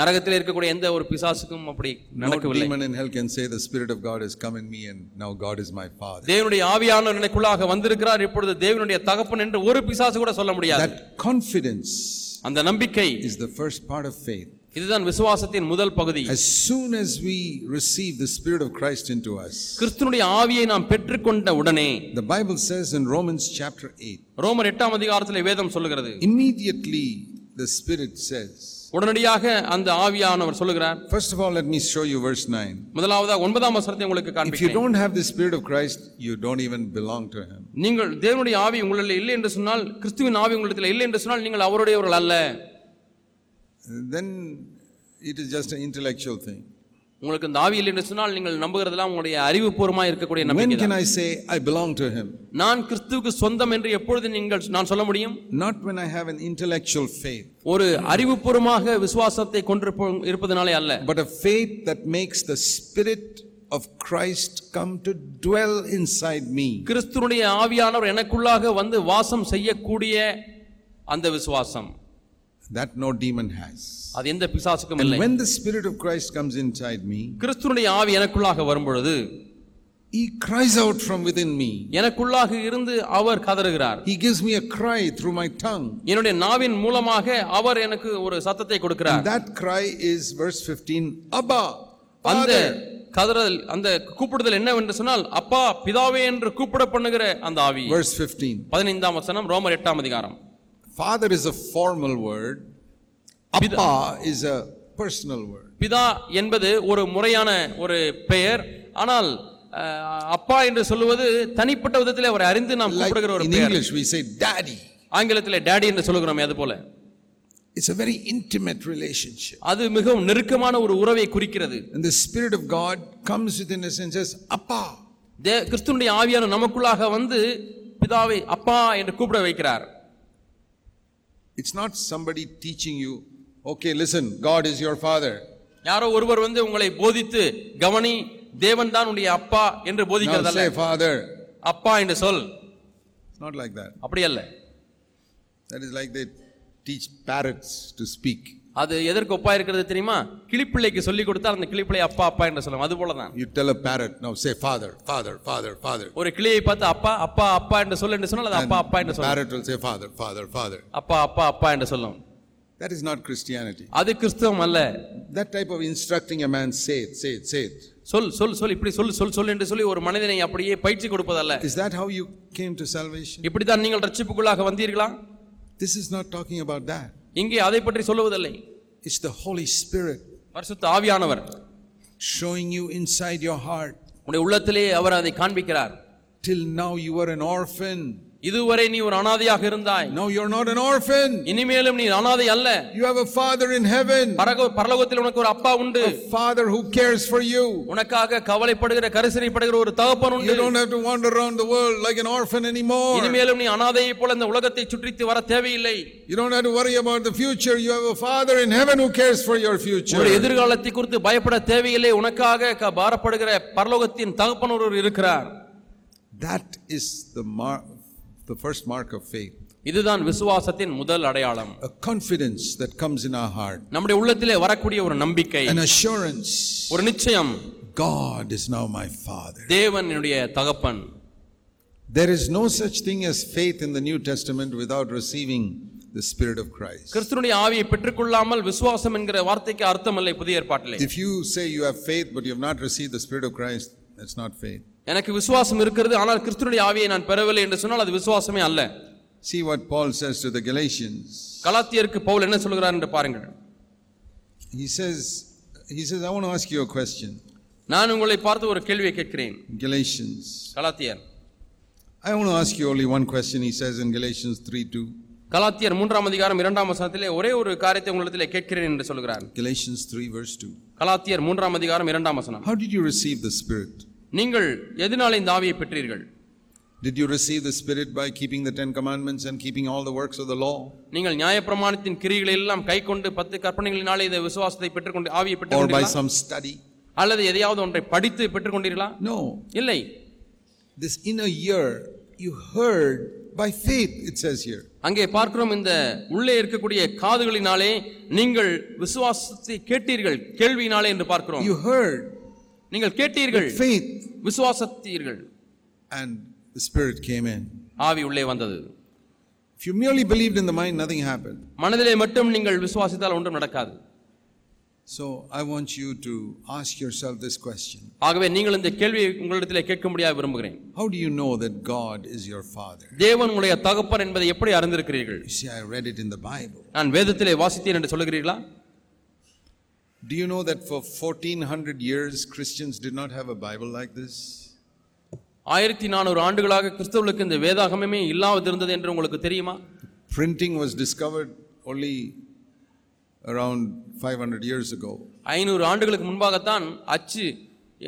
நரகத்தில் இருக்கக்கூடிய எந்த ஒரு பிசாசுக்கும் அப்படி நடக்கவில்லை demon in hell can say the spirit of god has come in me and now god is my father தேவனுடைய ஆவியான எனக்குள்ளாக வந்திருக்கிறார் இப்பொழுது தேவனுடைய தகப்பன் என்று ஒரு பிசாசு கூட சொல்ல முடியாது that அந்த நம்பிக்கை is the first part of faith இதுதான் விசுவாசத்தின் முதல் பகுதி as soon as we receive the spirit of christ into us கிறிஸ்துனுடைய ஆவியை நாம் பெற்றுக்கொண்ட உடனே the bible says in romans chapter 8 ரோமர் 8 ஆம் அதிகாரத்திலே வேதம் சொல்லுகிறது immediately the spirit says உடனடியாக அந்த ஆவியானவர் சொல்லுகிறார் first of all let me show you verse 9 முதலாவதா 9 ஆம் வசனத்தை உங்களுக்கு காண்பிக்கிறேன் if you don't have the spirit of christ you don't even belong to him நீங்கள் தேவனுடைய ஆவி உங்களில் இல்லை என்று சொன்னால் கிறிஸ்துவின் ஆவி உங்களிடத்தில் இல்லை என்று சொன்னால் நீங்கள் அவருடையவர்கள் அல்ல then it is just an intellectual thing. உங்களுக்கு இந்த ஆவியில் என்ன சொன்னால் நீங்கள் நம்புகிறதெல்லாம் உங்களுடைய அறிவுபூர்வமாக இருக்கக்கூடிய நம்பிக்கை When can I say I belong to him? நான் கிறிஸ்துவுக்கு சொந்தம் என்று எப்பொழுது நீங்கள் நான் சொல்ல முடியும் Not when I have an intellectual faith. ஒரு அறிவுபூர்வமாக விசுவாசத்தை கொண்டிருப்பதனாலே இருப்பதனாலே அல்ல But a faith that makes the spirit of Christ come to dwell inside me. கிறிஸ்துனுடைய ஆவியானவர் எனக்குள்ளாக வந்து வாசம் செய்யக்கூடிய அந்த விசுவாசம் that no demon has அது எந்த பிசாசுக்கும் இல்லை when the spirit of christ comes inside me கிறிஸ்துவினுடைய ஆவி எனக்குள்ளாக வரும் பொழுது he cries out from within me எனக்குள்ளாக இருந்து அவர் கதறுகிறார் he gives me a cry through my tongue என்னுடைய நாவின் மூலமாக அவர் எனக்கு ஒரு சத்தத்தை கொடுக்கிறார் and that cry is verse 15 abba அந்த கதறல் அந்த கூப்பிடுதல் என்னவென்று சொன்னால் அப்பா பிதாவே என்று கூப்பிட பண்ணுகிற அந்த ஆவி verse 15 15ஆம் வசனம் ரோமர் 8ஆம் அதிகாரம் father is a formal word Abba is a personal word பிதா என்பது ஒரு முறையான ஒரு பெயர் ஆனால் அப்பா என்று சொல்லுவது தனிப்பட்ட விதத்தில் அவரை அறிந்து நாம் கூப்பிடுகிற ஒரு இங்கிலீஷ் வி சே டாடி ஆங்கிலத்தில் டாடி என்று சொல்லுகிறோம் அது போல it's a very intimate relationship அது மிகவும் நெருக்கமான ஒரு உறவை குறிக்கிறது இந்த spirit of God comes with in senses அப்பா கிறிஸ்துவனுடைய ஆவியான நமக்குள்ளாக வந்து பிதாவை அப்பா என்று கூப்பிட வைக்கிறார் it's not somebody teaching you okay listen God is your father யாரோ ஒருவர் வந்து உங்களை போதித்து கவனி தேவன் தான் உடைய அப்பா என்று அல்ல ஃபாதர் அப்பா என்று சொல் நாட் லைக் தட் அப்படி அல்ல that is like they teach parrots to speak அது எதற்கு ஒப்பா இருக்கிறது தெரியுமா கிளிப்பிள்ளைக்கு சொல்லி கொடுத்தா அந்த கிளிப்பிள்ளை அப்பா அப்பா என்று சொல்லுவோம் அது போல தான் you tell a parrot now say father father father father ஒரு கிளியை பார்த்து அப்பா அப்பா அப்பா என்று சொல்ல என்று சொன்னால் அது அப்பா அப்பா என்று சொல்லும் parrot will say father father father அப்பா அப்பா அப்பா என்று சொல்லும் that is not christianity அது கிறிஸ்தவம் அல்ல that type of instructing a man say it say it say it சொல் சொல் சொல் இப்படி சொல் சொல் சொல் என்று சொல்லி ஒரு மனிதனை அப்படியே பயிற்சி கொடுப்பதல்ல is that how you came to salvation இப்படி தான் நீங்கள் ரட்சிப்புக்குள்ளாக வந்தீர்களா this is not talking about that இங்கே அதை பற்றி சொல்லுவதில்லை இஸ் த ஹோலி ஸ்பிரிட் பரிசுத்த ஆவியானவர் showing you inside your heart உடைய உள்ளத்திலே அவர் அதை காண்பிக்கிறார் till now you are an orphan இதுவரை நீ ஒரு அனாதையாக இருந்தாய் no you are not an orphan இனிமேலும் நீ அனாதை அல்ல you have a father in heaven பரக பரலோகத்தில் உனக்கு ஒரு அப்பா உண்டு a father who cares for you உனக்காக கவலைப்படுகிற கரிசனைப்படுகிற ஒரு தகப்பன் உண்டு you don't have to wander around the world like an orphan anymore இனிமேலும் நீ அனாதையைப் போல இந்த உலகத்தை சுற்றித்து வர தேவையில்லை you don't have to worry about the future you have a father in heaven who cares for your future ஒரு எதிர்காலத்தை குறித்து பயப்பட தேவையில்லை உனக்காக பாரப்படுகிற பரலோகத்தின் தகப்பன் ஒருவர் இருக்கிறார் that is the mar- the first mark of faith இதுதான் விசுவாசத்தின் முதல் அடையாளம் a confidence that comes in our heart நம்முடைய உள்ளத்திலே வரக்கூடிய ஒரு நம்பிக்கை an assurance ஒரு நிச்சயம் god is now my father தேவன் என்னுடைய தகப்பன் there is no such thing as faith in the new testament without receiving the spirit of christ கிறிஸ்துவினுடைய ஆவியை பெற்றுக்கொள்ளாமல் விசுவாசம் என்கிற வார்த்தைக்கு அர்த்தம் இல்லை புதிய ஏற்பாட்டிலே if you say you have faith but you have not received the spirit of christ that's not faith எனக்கு விசுவாசம் இருக்கிறது ஆனால் கிறிஸ்துனுடைய ஆவியை நான் பெறவில்லை என்று சொன்னால் அது விசுவாசமே அல்ல See what Paul says to the Galatians. கலாத்தியருக்கு Pavul என்ன சொல்கிறார் என்று பாருங்கள். He says he says I want to ask you a question. நான் உங்களை பார்த்து ஒரு கேள்வியை கேட்கிறேன். Galatians. கலாத்தியர். I want to ask you only one question he says in Galatians 3:2. கலாத்தியர் மூன்றாம் அதிகாரம் இரண்டாம் வசனத்திலே ஒரே ஒரு காரியத்தை உங்களிடத்திலே கேட்கிறேன் என்று சொல்கிறார் Galatians 3 verse 2 கலாத்தியர் மூன்றாம் அதிகாரம் இரண்டாம் வசனம் How did you receive the spirit நீங்கள் எதனால இந்த ஆவியை பெற்றீர்கள் Did you receive the Spirit by keeping the Ten Commandments and keeping all the works of the law? நீங்கள் நியாயப்பிரமாணத்தின் கிரிகளை எல்லாம் கைக்கொண்டு பத்து கற்பனைகளினாலே இந்த விசுவாசத்தை பெற்றுக்கொண்டு ஆவியை பெற்றுக்கொண்டீர்களா? Or by some study? அல்லது எதையாவது ஒன்றை படித்து பெற்றுக்கொண்டீர்களா? No. இல்லை. This inner ear you heard by faith it says here அங்கே பார்க்கிறோம் இந்த உள்ளே இருக்கக்கூடிய காதுகளினாலே நீங்கள் விசுவாசத்தை கேட்டீர்கள் கேள்வியினாலே என்று பார்க்கிறோம் you heard நீங்கள் கேட்டீர்கள் faith விசுவாசத்தீர்கள் and the spirit came in ஆவி உள்ளே வந்தது if you merely believed in the mind nothing happened மனதிலே மட்டும் நீங்கள் விசுவாசித்தால் ஒன்றும் நடக்காது so i want you to ask yourself this question ஆகவே நீங்கள் இந்த கேள்வியை உங்களிடத்தில் கேட்கும்படியாக விரும்புகிறேன் how do you know that god is your father தேவன் உங்களுடைய தகப்பன் என்பதை எப்படி அறிந்திருக்கிறீர்கள் see i read it in the bible நான் வேதத்திலே வாசித்தேன் என்று சொல்கிறீர்களா Do you know that for 1400 years Christians did not have a Bible like this? ஆயிரத்தி நானூறு ஆண்டுகளாக கிறிஸ்தவர்களுக்கு இந்த வேதாகமே இல்லாமல் இருந்தது என்று உங்களுக்கு தெரியுமா Printing was discovered only around 500 years ago. ஐநூறு ஆண்டுகளுக்கு முன்பாகத்தான் அச்சு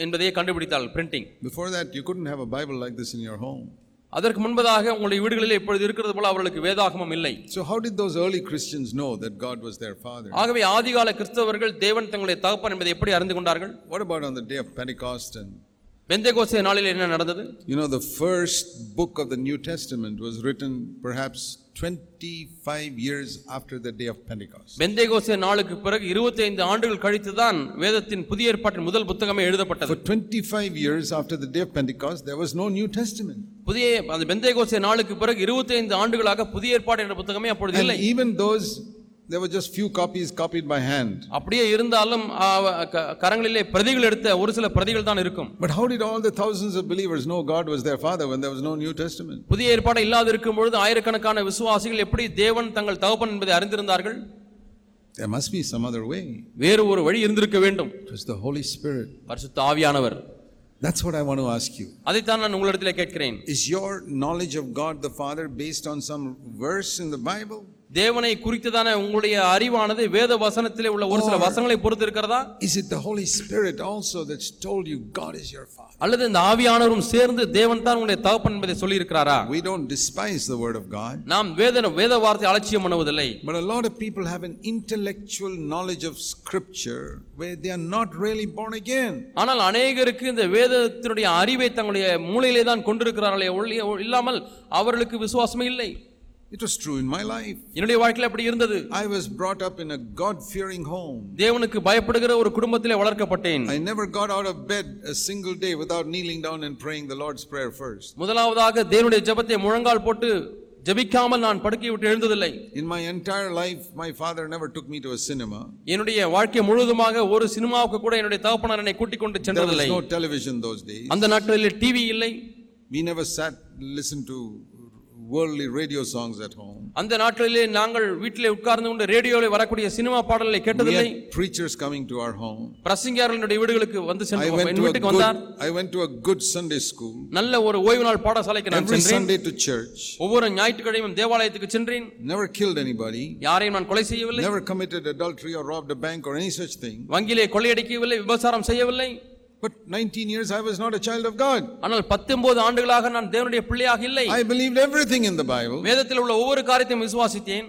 என்பதையே கண்டுபிடித்தாள் printing Before that you couldn't have a Bible like this in your home. அதற்கு முன்பதாக உங்களுடைய வீடுகளில் இப்பொழுது இருக்கிறது போல அவர்களுக்கு வேதாகமம் இல்லை so how did those early christians know that god was their father ஆகவே ஆதிகால கிறிஸ்தவர்கள் தேவன் தங்களுடைய தகப்பன் என்பதை எப்படி அறிந்து கொண்டார்கள் what about on the day of pentecost and Pentecost நாளில் என்ன நடந்தது you know the first book of the new testament was written perhaps 25 years after the day of Pentecost. Pentecost நாளுக்கு பிறகு 25 ஆண்டுகள் கழித்து தான் வேதத்தின் புதிய ஏற்பாட்டின் முதல் புத்தகமே எழுதப்பட்டது. For 25 years after the day of Pentecost there was no New Testament. புதிய அந்த பெந்தேகோஸ்தே நாளுக்கு பிறகு 25 ஆண்டுகளாக புதிய ஏற்பாடு என்ற புத்தகமே அப்பொழுது இல்லை. Even those There were just few copies copied by hand. அப்படியே இருந்தாலும் கரங்களிலே பிரதிகள் எடுத்த ஒரு சில பிரதிகள் தான் இருக்கும். But how did all the thousands of believers know God was their father when there was no New Testament? புதிய ஏற்பாடு இல்லாத இருக்கும் பொழுது ஆயிரக்கணக்கான விசுவாசிகள் எப்படி தேவன் தங்கள் தகப்பன் என்பதை அறிந்திருந்தார்கள்? There must be some other way. வேறு ஒரு வழி இருந்திருக்க வேண்டும். It was the Holy Spirit. பரிசுத்த ஆவியானவர். That's what I want to ask you. அதைத்தான் நான் உங்களிடத்தில் கேட்கிறேன். Is your knowledge of God the Father based on some verse in the Bible? தேவனை குறித்ததான உங்களுடைய அறிவானது வேத வசனத்திலே உள்ள ஒரு சில வசனங்களை பொறுத்து இருக்கிறதா is it the holy spirit also that's told you god is your அல்லது இந்த ஆவியானவரும் சேர்ந்து தேவன் தான் உங்களுடைய தகப்பன் என்பதை சொல்லி இருக்காரா we don't despise the word of god நாம் வேத வேத வார்த்தை அலட்சியம் பண்ணுவதில்லை but a lot of people have an intellectual knowledge of scripture where they are not really born again ஆனால் அநேகருக்கு இந்த வேதத்தினுடைய அறிவை தங்களுடைய மூளையிலே தான் கொண்டிருக்கிறார்களே இல்லாமல் அவர்களுக்கு விசுவாசமே இல்லை It was true in my life. என்னுடைய வாழ்க்கையில அப்படி இருந்தது. I was brought up in a God-fearing home. தேவனுக்கு பயப்படுகிற ஒரு குடும்பத்திலே வளர்க்கப்பட்டேன். I never got out of bed a single day without kneeling down and praying the Lord's prayer first. முதலாவதாக தேவனுடைய ஜெபத்தை முழங்கால் போட்டு ஜெபிக்காமல் நான் படுக்கை விட்டு எழுந்ததில்லை in my entire life my father never took me to a cinema என்னுடைய வாழ்க்கை முழுதுமாக ஒரு சினிமாவுக்கு கூட என்னுடைய தகப்பனார் என்னை கூட்டி கொண்டு சென்றதில்லை there was no television those days அந்த நாட்களில் டிவி இல்லை we never sat listen to worldly radio songs at home. அந்த நாட்களிலே நாங்கள் வீட்டிலே உட்கார்ந்து கொண்டு ரேடியோவில் வரக்கூடிய சினிமா பாடல்களை கேட்டதில்லை. We had preachers coming to our home. பிரசங்கியாரர்களுடைய வீடுகளுக்கு வந்து சென்று என் வீட்டுக்கு வந்தார். I went to a good Sunday school. நல்ல ஒரு ஓய்வு நாள் பாடசாலைக்கு நான் சென்றேன். Every Sunday to church. ஒவ்வொரு ஞாயிற்றுக்கிழமையும் தேவாலயத்துக்கு சென்றேன். Never killed anybody. யாரையும் நான் கொலை செய்யவில்லை. Never committed adultery or robbed a bank or any such thing. வங்கியிலே கொள்ளையடிக்கவில்லை விபச்சாரம் செய்யவில்லை. But 19 years I was not a child of God. ஆனால் 19 ஆண்டுகளாக நான் தேவனுடைய பிள்ளையாக இல்லை. I believed everything in the Bible. வேதத்தில் உள்ள ஒவ்வொரு காரியத்தையும் விசுவாசித்தேன்.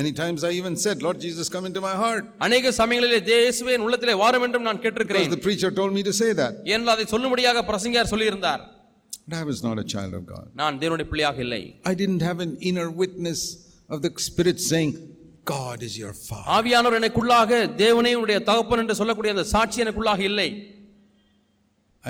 Many times I even said, Lord Jesus, come into my heart. அநேக சமயங்களிலே இயேசுவே என் உள்ளத்திலே வாரும் என்றும் நான் கேட்டிருக்கிறேன். The preacher told me to say that. ஏனென்றால் அதை சொல்லும்படியாக பிரசங்கியார் சொல்லியிருந்தார். But I was not a child of God. நான் தேவனுடைய பிள்ளையாக இல்லை. I didn't have an inner witness of the Spirit saying, God is your father. ஆவியானவர் எனக்குள்ளாக தேவனே உன்னுடைய தகப்பன் என்று சொல்லக்கூடிய அந்த சாட்சி எனக்குள்ளாக இல்லை.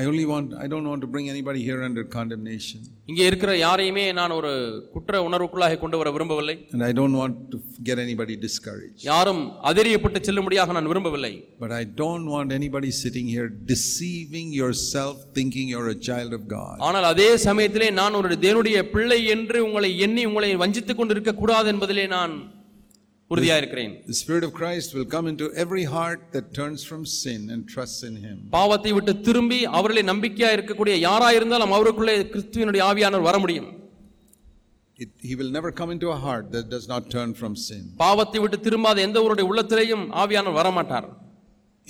I only want I don't want to bring anybody here under condemnation இங்கே இருக்கிற யாரையுமே நான் ஒரு குற்ற உணர்வுக்குள்ளாக கொண்டு வர விரும்பவில்லை and I don't want to get anybody discourage யாரும் அதெரியப்பட்டு செல்லும்படியாக நான் விரும்பவில்லை but I don't want anybody sitting here deceiving yourself thinking you're a child of God ஆனால் அதே சமயத்திலே நான் ஒரு தேவனுடைய பிள்ளை என்று உங்களை எண்ணி உங்களை வஞ்சித்துக் கொண்டிருக்க கூடாது என்பதிலே நான் உறுதியா இருக்கிறேன் the spirit of christ will come into every heart that turns from sin and trusts in him பாவத்தை விட்டு திரும்பி அவர்களை நம்பிக்கையா இருக்கக்கூடிய யாரா இருந்தாலும் அவருக்குள்ளே கிறிஸ்துவினுடைய ஆவியானவர் வர முடியும் It, he will never come into a heart that does not turn from sin. பாவத்தை விட்டு திரும்பாத எந்த ஒருடைய உள்ளத்திலேயும் ஆவியானவர் வர மாட்டார்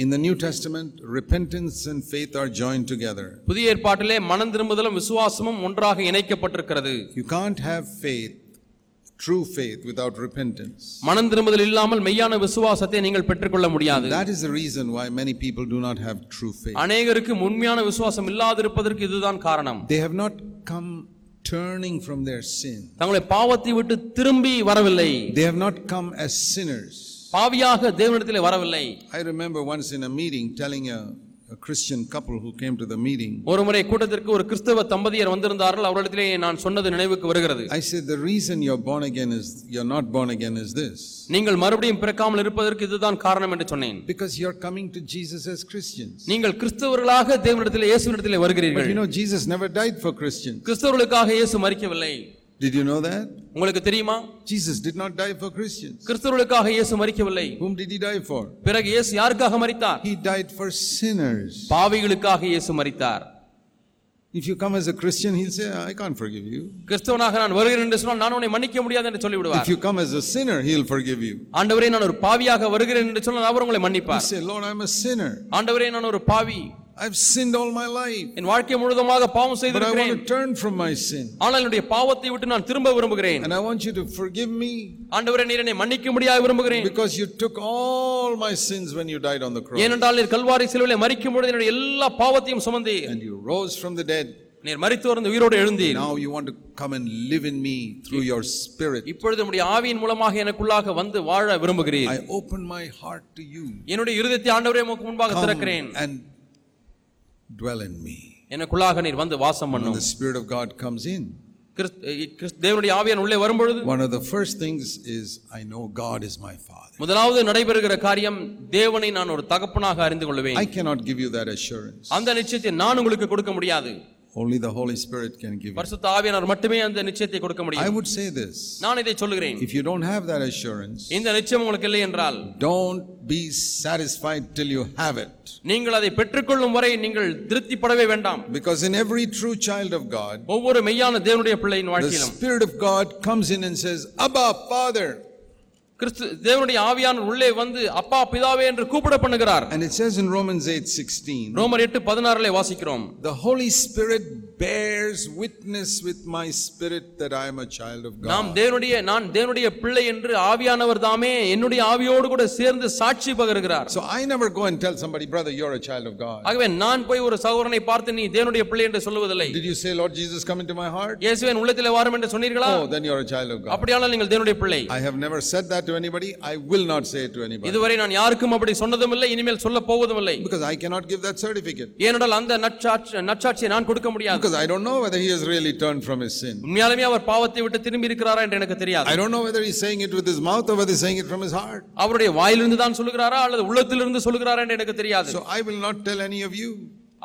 In the New Testament, repentance and faith are joined together. புதிய ஏற்பாட்டிலே மனம் திரும்புதலும் விசுவாசமும் ஒன்றாக You can't have faith true faith without repentance மனம் திரும்புதல் இல்லாமல் மெய்யான விசுவாசத்தை நீங்கள் பெற்றுக்கொள்ள முடியாது that is the reason why many people do not have true faith அநேகருக்கு உண்மையான விசுவாசம் இல்லாதிருப்பதற்கு இதுதான் காரணம் they have not come turning from their sin தங்களை பாவத்தை விட்டு திரும்பி வரவில்லை they have not come as sinners பாவியாக தேவனிடத்தில் வரவில்லை i remember once in a meeting telling a a Christian couple who came to the meeting. ஒரு முறை கூட்டத்திற்கு ஒரு கிறிஸ்தவ தம்பதியர் வந்திருந்தார்கள் அவர்களிடத்திலே நான் சொன்னது நினைவுக்கு வருகிறது. I said the reason you're born again is you're not born again is this. நீங்கள் மறுபடியும் பிறக்காமல் இருப்பதற்கு இதுதான் காரணம் என்று சொன்னேன். Because you're coming to Jesus as Christians. நீங்கள் கிறிஸ்தவர்களாக தேவனிடத்திலே இயேசுவினிடத்திலே வருகிறீர்கள். But you know Jesus never died for Christians. கிறிஸ்தவர்களுக்காக இயேசு மரிக்கவில்லை. Did you know that? உங்களுக்கு தெரியுமா? Jesus did not die for Christians. கிறிஸ்தவர்களுக்காக இயேசு மரிக்கவில்லை. Whom did he die for? பிறகு இயேசு யாருக்காக மரித்தார்? He died for sinners. பாவிகளுக்காக இயேசு மரித்தார். If you come as a Christian, he'll say, I can't forgive you. கிறிஸ்தவனாக நான் வருகிறேன் என்று சொன்னால் நான் உன்னை மன்னிக்க முடியாது என்று சொல்லி விடுவார். If you come as a sinner, he'll forgive you. ஆண்டவரே நான் ஒரு பாவியாக வருகிறேன் என்று சொன்னால் அவர் உங்களை மன்னிப்பார். He say, Lord, I'm a sinner. ஆண்டவரே நான் ஒரு பாவி. I've sinned all my life. என் வாழ்க்கை முழுதுமாக பாவம் செய்திருக்கிறேன். But I want to turn from my sin. ஆனால் என்னுடைய பாவத்தை விட்டு நான் திரும்ப விரும்புகிறேன். And I want you to forgive me. ஆண்டவரே நீர் என்னை முடியாய் விரும்புகிறேன். Because you took all my sins when you died on the cross. ஏனென்றால் நீர் கல்வாரி சிலுவையிலே மரிக்கும் பொழுது என்னுடைய எல்லா பாவத்தையும் சுமந்தீர். And you rose from the dead.
நீர் வந்து உயிரோடு
எழுந்தீர். Now you want to come and live in me through your spirit.
இப்பொழுது உம்முடைய ஆவியின் மூலமாக எனக்குள்ளாக வந்து வாழ
விரும்புகிறீர். I open my heart to you. என்னுடைய இருதயத்தை ஆண்டவரே உமக்கு முன்பாக திறக்கிறேன். And dwell in me எனக்குள்ளாக நீர் வந்து வாசம் பண்ணும் the spirit of god comes in
தேவனுடைய ஆவியான் உள்ளே வரும்பொழுது one of the
first things is i know god is my father முதலாவது நடைபெறுகிற காரியம்
தேவனை நான் ஒரு தகப்பனாக அறிந்து
கொள்வேன் i cannot give you that
assurance அந்த நிச்சயத்தை நான் உங்களுக்கு கொடுக்க முடியாது
only the holy spirit can give you. பரிசுத்த ஆவியானவர் மட்டுமே அந்த
நிச்சயத்தை கொடுக்க முடியும்
i would say this நான் இதை சொல்கிறேன் if you don't have that assurance இந்த நிச்சயம் உங்களுக்கு இல்லை என்றால் don't be satisfied till you have it
நீங்கள் அதை பெற்றுக்கொள்ளும் வரை நீங்கள்
திருப்திப்படவே வேண்டாம் because in every true child of god
ஒவ்வொரு மெய்யான தேவனுடைய
பிள்ளையின் வாழ்க்கையிலும் the spirit of god comes in and says abba father கிறிஸ்து தேவனுடைய
ஆவியான உள்ளே வந்து அப்பா பிதாவே என்று கூப்பிட பண்ணுகிறார் and it says in romans 8:16 ரோமர் 8:16 ல வாசிக்கிறோம் the holy spirit bears witness with my spirit that i am a child of god நாம் தேவனுடைய நான் தேவனுடைய பிள்ளை என்று ஆவியானவர் தாமே என்னுடைய ஆவியோடு கூட சேர்ந்து சாட்சி பகருகிறார் so i never go and tell somebody brother you're a child of god ஆகவே நான் போய் ஒரு சகோதரனை பார்த்து நீ தேவனுடைய பிள்ளை என்று சொல்லுவதில்லை did you say lord jesus come into my heart இயேசுவின் உள்ளத்திலே
வாரும் என்று சொன்னீர்களா oh then you're a child of god அப்படியானால் நீங்கள் தேவனுடைய பிள்ளை i have never said that that to anybody. I will not say it to anybody. இதுவரை நான்
யாருக்கும் அப்படி
சொன்னதும்
இல்லை
இனிமேல் சொல்ல போவதும் இல்லை Because I cannot give that certificate.
ஏனென்றால் அந்த நற்சாட்சி
நற்சாட்சியை நான் கொடுக்க முடியாது Because I don't know whether he has really turned from his sin. உண்மையாலுமே அவர் பாவத்தை விட்டு
திரும்பி
இருக்கிறாரா என்று எனக்கு
தெரியாது
I don't know whether he's saying it with his mouth or whether he's saying it from his heart. அவருடைய வாயிலிருந்து தான்
சொல்லுகிறாரா அல்லது உள்ளத்திலிருந்து சொல்லுகிறாரா என்று எனக்கு தெரியாது
So I will not tell any of you.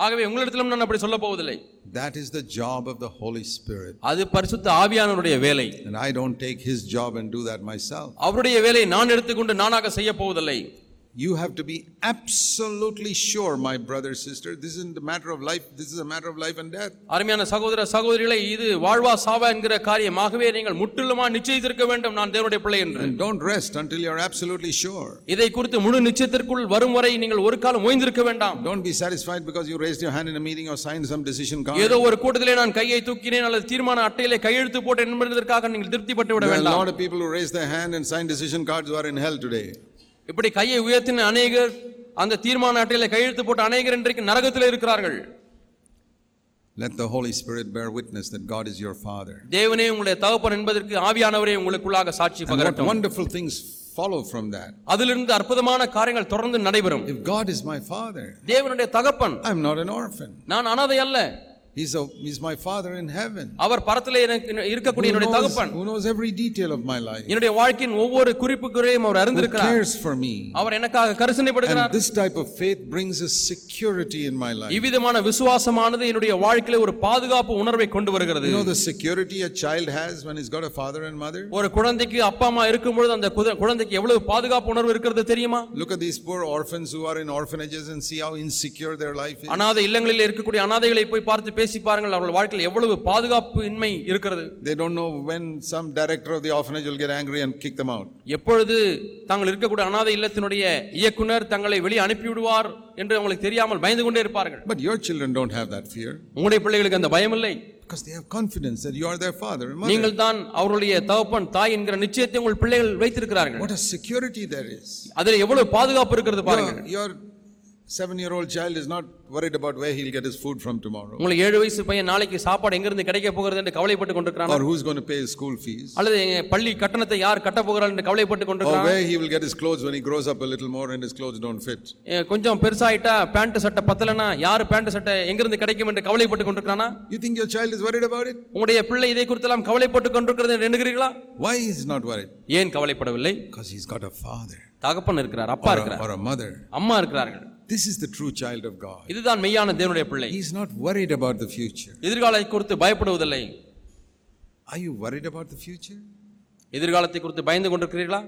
ஆகவே
உங்களிடத்திலும் நான் அப்படி சொல்ல போவதில்லை
That is the job of the Holy Spirit. அது பரிசுத்த
ஆவியானவருடைய வேலை. And I don't
take his job and do that
myself. அவருடைய வேலையை நான் எடுத்துக்கொண்டு நானாக செய்ய போவதில்லை.
you have to be absolutely sure my brother sister this isn't a matter of life this is a matter of life and death அருமையான சகோதர சகோதரிகளே இது வாழ்வா சாவா என்கிற
காரியமாகவே
நீங்கள் முற்றிலுமா
நிச்சயித்திருக்க
வேண்டும் நான் தேவனுடைய பிள்ளை என்று and don't rest until you are absolutely sure இதை குறித்து முழு நிச்சயத்திற்குள் வரும்
வரை நீங்கள் ஒரு காலம் ஓய்ந்திருக்க வேண்டாம்
don't be satisfied because you raised your hand in a meeting or signed some decision card ஏதோ ஒரு கூட்டத்திலே நான் கையை தூக்கினேன் அல்லது தீர்மான அட்டையிலே
கையெழுத்து போட்டேன் என்பதற்காக நீங்கள் திருப்தி பட்டு விட வேண்டாம் a lot of
people who raise their hand and sign decision cards who are in hell today
இப்படி கையை உயர்த்தின அநேகர் அந்த தீர்மான அட்டையில் கையெழுத்து போட்ட அநேகர் இன்றைக்கு நரகத்தில் இருக்கிறார்கள் Let the
Holy Spirit bear witness that God is your Father. தேவனே உங்களுடைய
தகப்பன் என்பதற்கு ஆவியானவரே உங்களுக்குள்ளாக
சாட்சி பகரட்டும். Wonderful things follow from that. அதிலிருந்து அற்புதமான
காரியங்கள் தொடர்ந்து
நடைபெறும். If God is my Father. தேவனுடைய தகப்பன். I am not an orphan. நான் அனாதை அல்ல.
He's, a, he's my father in heaven. அவர் பரத்திலே எனக்கு இருக்கக்கூடிய என்னுடைய தகப்பன். Who knows every
detail of my life. என்னுடைய வாழ்க்கையின் ஒவ்வொரு குறிப்புக்குறையும் அவர் அறிந்திருக்கிறார். Who cares for me. அவர்
எனக்காக
கருசனைப்படுகிறார். And this type of faith brings a security in my life.
இவ்விதமான விசுவாசமானது என்னுடைய வாழ்க்கையிலே ஒரு பாதுகாப்பு உணர்வை கொண்டு
வருகிறது. You know the security a child has when he's got a father and mother? ஒரு குழந்தைக்கு
அப்பா அம்மா இருக்கும் பொழுது அந்த குழந்தைக்கு எவ்வளவு பாதுகாப்பு உணர்வு இருக்கிறது
தெரியுமா? Look at these poor orphans who are in orphanages and see how insecure their life is. அனாதை இல்லங்களில் இருக்கக்கூடிய அனாதைகளை போய்
பார்த்து
பேசி
பாருங்கள் அவர்கள்
வாழ்க்கையில் எவ்வளவு
பாதுகாப்பு இன்மை இருக்கிறது
they don't know when some director of the orphanage will get angry and kick them out எப்பொழுது தாங்கள்
இருக்கக்கூடிய
அனாதை இல்லத்தினுடைய இயக்குனர்
தங்களை
வெளியே
அனுப்பி விடுவார்
என்று உங்களுக்கு தெரியாமல் பயந்து கொண்டே இருப்பார்கள் but your children don't have that fear உங்களுடைய பிள்ளைகளுக்கு அந்த பயம் இல்லை because they have confidence that you are their father and mother நீங்கள் தான் அவருடைய தகப்பன் தாய் என்கிற
நிச்சயத்தை உங்கள் பிள்ளைகள் வைத்திருக்கிறார்கள் what
a security there is அதிலே எவ்வளவு பாதுகாப்பு இருக்கிறது பாருங்க your 7 year old child is not worried about where he'll get his food from tomorrow உங்களுக்கு 7
வயசு பையன் நாளைக்கு
சாப்பாடு எங்க இருந்து
கிடைக்க போகிறது
என்று
கவலைப்பட்டு கொண்டிருக்கான் or
who's going to pay his school fees அல்லது பள்ளி
கட்டணத்தை யார்
கட்ட போகிறார் என்று கவலைப்பட்டு கொண்டிருக்கான் or where he will get his clothes when he grows up a little more and his clothes don't fit கொஞ்சம் பெருசாயிட்டா பேண்ட் சட்டை பத்தலனா யார் பேண்ட் சட்டை எங்க இருந்து கிடைக்கும் என்று கவலைப்பட்டு கொண்டிருக்கானா you think your child is worried about it உங்களுடைய
பிள்ளை இதை
குறித்தெல்லாம் கவலைப்பட்டு கொண்டிருக்கிறது
என்று
எண்ணுகிறீர்களா why he is not worried ஏன் கவலைப்படவில்லை because he's got a father தகப்பன் இருக்கிறார்
அப்பா
இருக்கிறார் or a mother அம்மா இருக்கிறார்கள் this is the true child of god இது
இதுதான் மெய்யான தேவனுடைய
பிள்ளை is not worried about the
future எதிர்காலத்தை
குறித்து பயப்படுவதில்லை I you worried about the future எதிர்காலத்தை குறித்து பயந்து கொண்டிருக்கிறீர்களா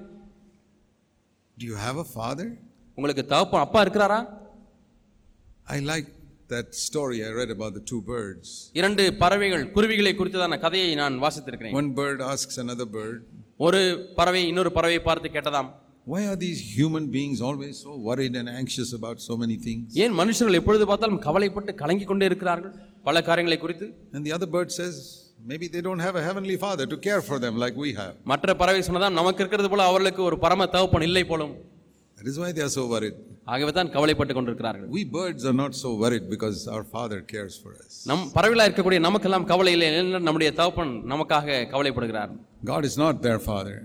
do you have a father
உங்களுக்கு தகப்பன் அப்பா இருக்கிறாரா I
like that story I read about the two
birds. இரண்டு பறவைகள் குருவிகளை குறித்ததான கதையை நான்
வாசித்திருக்கிறேன். One bird asks another bird. ஒரு
பறவை இன்னொரு பறவையை பார்த்து கேட்டதாம்
Why are these human beings always so worried and anxious about so many things? ஏன்
மனுஷர்கள் எப்பொழுது பார்த்தாலும் கவலைப்பட்டு
கலங்கி கொண்டே இருக்கிறார்கள் பல காரியங்களை
குறித்து
And the other bird says, maybe they don't have a heavenly father to care for them like we have. மற்ற
பறவை சொன்னதாம் நமக்கு இருக்கிறது
போல அவர்களுக்கு ஒரு
பரம
தகப்பன் இல்லை போலும் That is why they are so worried. ஆகவே தான் கவலைப்பட்டு
கொண்டிருக்கிறார்கள் We
birds are not so worried because our father cares for us. நம் பறவைகளா இருக்கக்கூடிய நமக்கெல்லாம் கவலை இல்லை ஏனென்றால் நம்முடைய தகப்பன்
நமக்காக கவலைப்படுகிறார் God is not their father.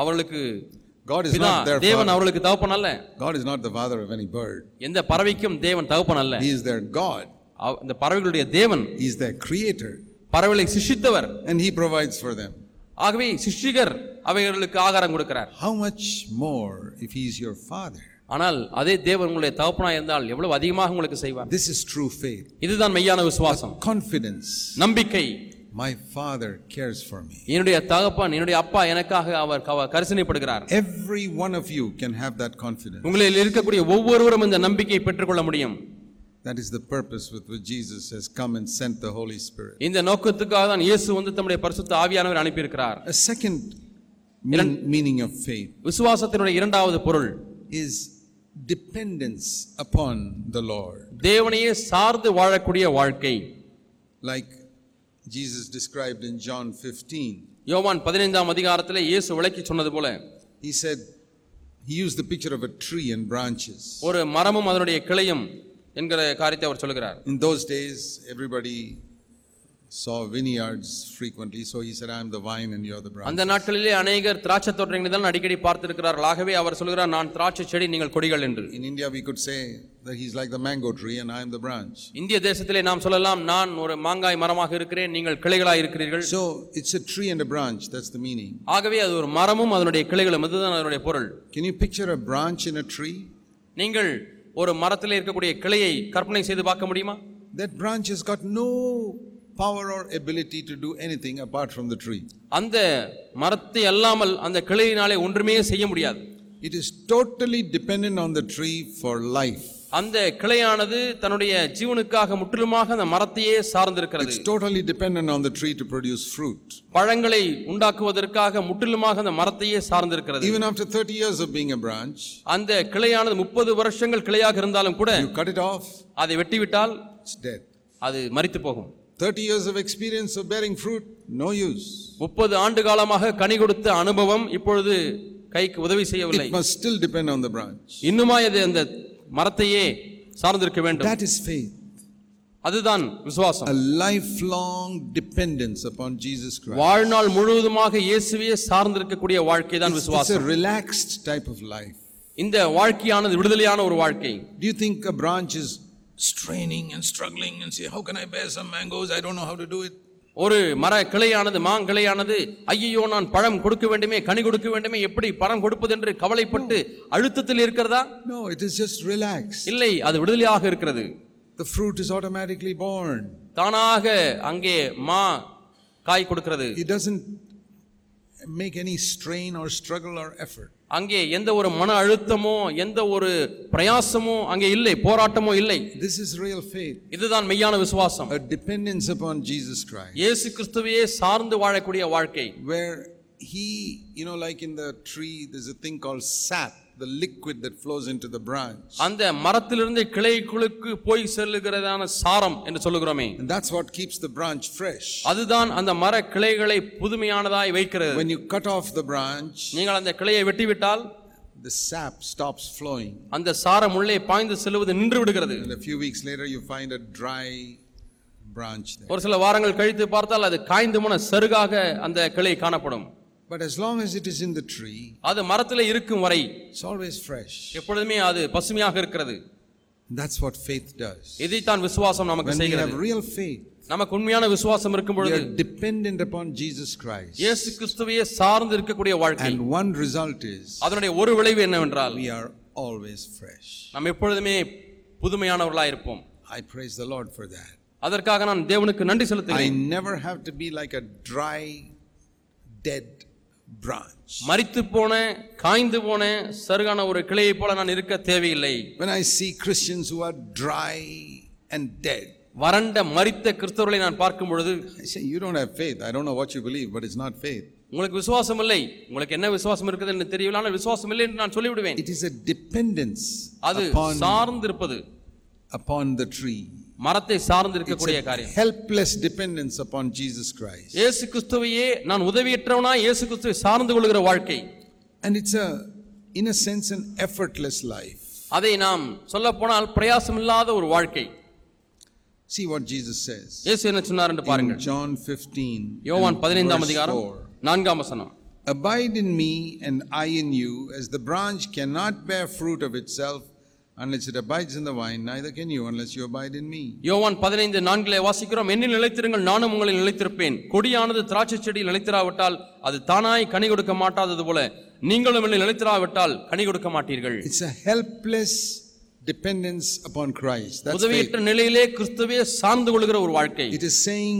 அவர்களுக்கு God is not their தேவன் அவர்களுக்கு தகப்பன் அல்ல God is not the father of any bird. எந்த பறவைக்கும் தேவன் தகப்பன் அல்ல. He is their
God. இந்த
பறவைகளுடைய தேவன் He is their creator. பறவைகளை சிருஷ்டித்தவர் and he provides for them. ஆகவே சிஷ்டிகர் அவைகளுக்கு ஆகாரம் கொடுக்கிறார். How much more if he is your father?
ஆனால் அதே தேவன் உங்களுடைய தகப்பனாக இருந்தால் எவ்வளவு அதிகமாக உங்களுக்கு செய்வார். This is true faith. இதுதான் மெய்யான விசுவாசம்.
Confidence. நம்பிக்கை. My father cares for me என்னுடைய தகப்பன் என்னுடைய அப்பா எனக்காக அவர் படுகிறார் every one of you can have that confidence உங்களில் இருக்கக்கூடிய
ஒவ்வொருவரும் இந்த
நம்பிக்கை பெற்றுக்கொள்ள
முடியும்
That is the purpose with which Jesus has come and sent the Holy Spirit. இந்த நோக்கத்துக்காக தான் இயேசு வந்து
தம்முடைய பரிசுத்த ஆவியானவர்
அனுப்பி இருக்கிறார். A second meaning of faith. விசுவாசத்தினுடைய இரண்டாவது பொருள் is dependence upon the Lord. தேவனையே
சார்ந்து வாழக்கூடிய வாழ்க்கை.
Like Jesus described in John
15. யோவான் பதினைந்தாம் அதிகாரத்தில் இயேசு விளக்கி
சொன்னது போல He said, he used the picture of a tree and branches.
ஒரு மரமும் அதனுடைய கிளையும் என்கிற காரியத்தை அவர்
சொல்கிறார் In those days, everybody saw vineyards frequently. So he said, I am the vine and you are the branches. அந்த
நாட்களிலே அநேகர் திராட்சை தோட்டங்களை தான் அடிக்கடி பார்த்திருக்கிறார்கள் ஆகவே அவர் சொல்கிறார் நான் திராட்சை செடி நீங்கள் கொடிகள் என்று
In India, we could say that he is like the mango tree and I am the branch.
இந்திய தேசத்திலே
நாம் சொல்லலாம் நான் ஒரு மாங்காய் மரமாக இருக்கிறேன் நீங்கள் கிளைகளாய் இருக்கிறீர்கள் So it's a tree and a branch. That's the meaning.
ஆகவே அது ஒரு மரமும் அதனுடைய கிளைகளும் இதுதான்
அதனுடைய பொருள் Can you picture a branch in a tree?
நீங்கள் ஒரு மரத்தில் இருக்கக்கூடிய கிளையை கற்பனை செய்து பார்க்க முடியுமா
That branch has got no power ability to do do anything apart from the tree. அந்த மரத்தை அல்லாமல்
அந்த கிளையினாலே ஒன்றுமே
செய்ய முடியாது. It is totally dependent on the tree for life அந்த கிளையானது தன்னுடைய ஜீவனுக்காக முற்றிலுமாக அந்த மரத்தையே
சார்ந்திருக்கிறது it's totally dependent on the tree to produce fruit பழங்களை உண்டாக்குவதற்காக முற்றிலுமாக அந்த மரத்தையே சார்ந்திருக்கிறது even after thirty years of being a branch அந்த கிளையானது முப்பது வருஷங்கள் கிளையாக இருந்தாலும் கூட யூ கட் இட் ஆஃப் அதை வெட்டிவிட்டால் அது மரித்து போகும்
thirty years of experience of bearing fruit no
use முப்பது ஆண்டு காலமாக கனி கொடுத்த அனுபவம் இப்பொழுது கைக்கு உதவி செய்யவில்லை still depend on the branch இன்னுமா இது அந்த மரத்தையே சார்ந்திருக்க வேண்டும் தட் இஸ் ஃபெய்த் அதுதான் விசுவாசம் a life
long dependence upon jesus christ வாழ்நாள் முழுவதுமாக
இயேசுவையே சார்ந்திருக்கக்கூடிய வாழ்க்கை
தான் விசுவாசம் it's a relaxed type of life
இந்த வாழ்க்கையானது விடுதலையான ஒரு வாழ்க்கை do you think a
branch is straining and struggling and see how can I pay some mangoes I don't know how to do it
ஒரு மர கிளையானது மாங்கிளையானது ஐயோ நான் பழம் கொடுக்க வேண்டுமே கனி கொடுக்க வேண்டுமே எப்படி பழம்
கொடுப்பது என்று கவலைப்பட்டு அழுத்தத்தில் இருக்கிறதா no it is just relax இல்லை அது விடுதலையாக இருக்கிறது the fruit is automatically born தானாக அங்கே மா காய் கொடுக்கிறது it doesn't make any strain or struggle or effort
அங்கே எந்த ஒரு மன அழுத்தமோ எந்த ஒரு பிரயாசமோ அங்கே இல்லை போராட்டமோ இல்லை
திஸ் இஸ் ரியல் ஃபேத் இதுதான்
மெய்யான விசுவாசம் a dependence upon jesus christ இயேசு கிறிஸ்துவையே சார்ந்து வாழக்கூடிய
வாழ்க்கை where he you know like in the tree there's a thing called sap the liquid that flows into the branch அந்த மரத்திலிருந்து
கிளைக்குளுக்கு போய் செல்லுகிறதான சாரம் என்று சொல்லுகிறோமே and that's what keeps the branch fresh அதுதான் அந்த மர கிளைகளை புதுமையானதாய் வைக்கிறது when you cut off the branch நீங்கள் அந்த கிளையை வெட்டிவிட்டால் the sap stops flowing அந்த சாரம் உள்ளே பாய்ந்து செல்வது நின்று விடுகிறது and
a few weeks later you find a dry branch there ஒரு சில
வாரங்கள் கழித்து பார்த்தால் அது காய்ந்து போன சருகாக அந்த கிளை காணப்படும்
but as long as it is in the tree அது மரத்தில் இருக்கும் வரை it's always fresh எப்பொழுதுமே அது பசுமையாக இருக்கிறது that's what faith does இதை தான் விசுவாசம் நமக்கு செய்கிறது when we have real faith நமக்கு உண்மையான விசுவாசம் இருக்கும் பொழுது dependent upon Jesus Christ இயேசு கிறிஸ்துவையே சார்ந்து இருக்கக்கூடிய வாழ்க்கை and one result is அதனுடைய
ஒரு
விளைவு என்னவென்றால் we are always fresh நாம் எப்பொழுதுமே புதுமையானவர்களாக இருப்போம் I praise the Lord for that அதற்காக நான் தேவனுக்கு நன்றி செலுத்துகிறேன் I never have to be like a dry dead branch. மரித்து போன காய்ந்து போன சருகான ஒரு கிளையை
போல நான் இருக்க
தேவையில்லை When I see Christians who are dry and dead வறண்ட மரித்த கிறிஸ்தவர்களை நான் பார்க்கும் பொழுது I say you don't have faith I don't know what you believe but it's not faith உங்களுக்கு விசுவாசம் இல்லை உங்களுக்கு என்ன விசுவாசம் இருக்குது என்று
தெரியவில்லை ஆனால் விசுவாசம் இல்லை என்று நான்
சொல்லிவிடுவேன் It is a dependence அது upon சார்ந்திருப்பது upon the tree
மரத்தை சார்ந்து இருக்கக்கூடிய காரியம் helpless dependence upon Jesus Christ இயேசு கிறிஸ்துவையே நான் உதவியற்றவனா இயேசு கிறிஸ்துவை சார்ந்து கொள்கிற வாழ்க்கை and it's a in a sense an effortless life அதை நாம் சொல்ல போனால் பிரயாசம் இல்லாத ஒரு
வாழ்க்கை See what Jesus says. இயேசு என்ன சொன்னார் என்று பாருங்க John 15. யோவான் 15 ஆம் அதிகாரம் 4 ஆம் வசனம். Abide in me and I in you as the branch cannot bear fruit of itself Unless it abides in the vine, neither can you unless you abide in me. யோவான் பதினைந்து நான்கிலே
வாசிக்கிறோம்
என்னில் நிலைத்திருங்கள் நானும்
உங்களில் நிலைத்திருப்பேன்
கொடியானது திராட்சை
செடியில் நிலைத்திராவிட்டால் அது
தானாய் கனி கொடுக்க
மாட்டாதது போல நீங்களும் என்னில்
நிலைத்திராவிட்டால் கனி கொடுக்க மாட்டீர்கள் it's a helpless dependence upon Christ. That's faith. உதவியற்ற நிலையிலே கிறிஸ்துவே சார்ந்து கொள்கிற ஒரு வாழ்க்கை It is saying,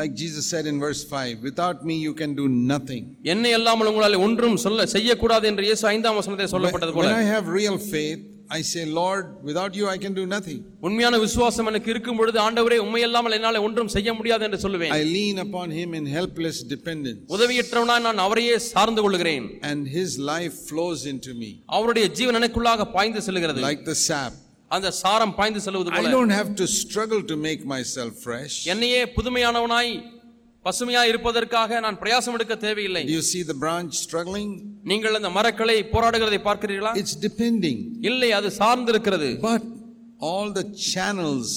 like Jesus said in verse 5, without me you can do nothing.
என்னை அல்லாமல் உங்களால் ஒன்றும் சொல்ல செய்யக்கூடாது என்று இயேசு
ஐந்தாம் வசனத்தை
சொல்லப்பட்டது போல
I have real faith, I say Lord without you I can do nothing உண்மையான விசுவாசம் எனக்கு இருக்கும் பொழுது ஆண்டவரே உண்மை இல்லாமல் என்னால் ஒன்றும் செய்ய முடியாது என்று சொல்லுவேன் I lean upon him in helpless dependence உதவியற்றவனாய் நான் அவரையே சார்ந்து கொள்கிறேன் and his life flows into me
அவருடைய ஜீவன் எனக்குள்ளாக பாய்ந்து செல்கிறது லைக் தி சாப் அந்த சாரம் பாய்ந்து செல்வது போல I don't have to struggle to make myself fresh என்னையே புதுமையானவனாய் பசுமையா இருப்பதற்காக நான் பிரயாசம் எடுக்க தேவையில்லை you see the branch struggling நீங்கள் அந்த மரக்களை போராடுகிறதை பார்க்கிறீர்களா it's depending இல்லை அது சார்ந்து இருக்கிறது but all the channels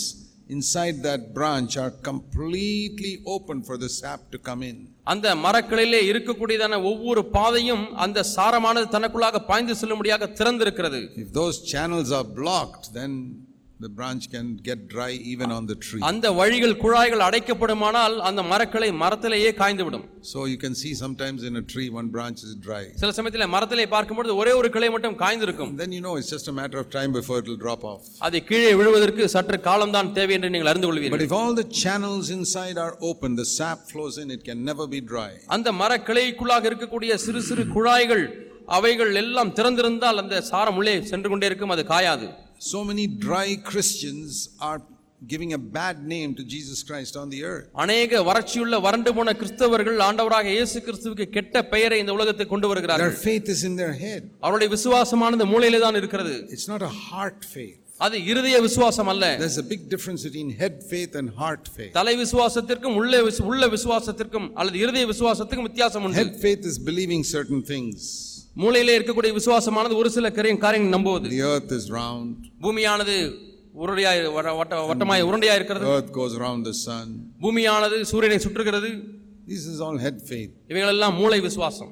inside that branch are completely open for the sap to come in அந்த மரக்களிலே இருக்கக்கூடியதான ஒவ்வொரு பாதையும் அந்த சாரமானது தனக்குள்ளாக பாய்ந்து செல்லும்படியாக திறந்திருக்கிறது if those channels are blocked then The branch can get dry even on the tree. அந்த வழிகள் குழாய்கள் அடைக்கப்படுமானால் அந்த மரக்களை மரத்திலேயே காய்ந்துவிடும் So you can see sometimes in a tree one branch is dry. சில சமயத்தில் மரத்திலே பார்க்கும்போது ஒரே ஒரு கிளை மட்டும் காய்ந்திருக்கும் Then you know it's just a matter of time before it will drop off. அது கீழே விழுவதற்கு சற்று காலம்தான் தேவை என்று நீங்கள் அறிந்து But கொள்வீர்கள் if all the channels inside are open, the sap flows in, it can never be dry. அந்த மரக்கிளைக்குள்ளாக இருக்கக்கூடிய சிறு சிறு குழாய்கள் அவைகள் எல்லாம் திறந்திருந்தால் அந்த சாரம் உள்ளே சென்று கொண்டே இருக்கும் அது காயாது so many dry Christians are giving a bad name to Jesus Christ on the earth. அநேக வறட்சியுள்ள வறண்டு போன கிறிஸ்தவர்கள் ஆண்டவராக இயேசு கிறிஸ்துவுக்கு கெட்ட பெயரை இந்த உலகத்துக்கு கொண்டு வருகிறார்கள். Their faith is in their head. அவருடைய விசுவாசமானது மூளையிலே தான் இருக்கிறது. It's not a heart faith. அது இருதய விசுவாசம் அல்ல there's a big difference between head faith and heart faith தலை விசுவாசத்திற்கும் உள்ளே உள்ள விசுவாசத்திற்கும் அல்லது இருதய விசுவாசத்துக்கும் வித்தியாசம் உண்டு head faith is believing certain things மூளையில இருக்கக்கூடிய விசுவாசமானது ஒரு சில கரையும் காரியங்கள் நம்புவது the earth is round பூமியானது உருண்டையாய் வட்டமாய் உருண்டையாய் இருக்கிறது earth goes around the sun பூமியானது சூரியனை சுற்றுகிறது this is all head faith இவைகளெல்லாம் மூளை விசுவாசம்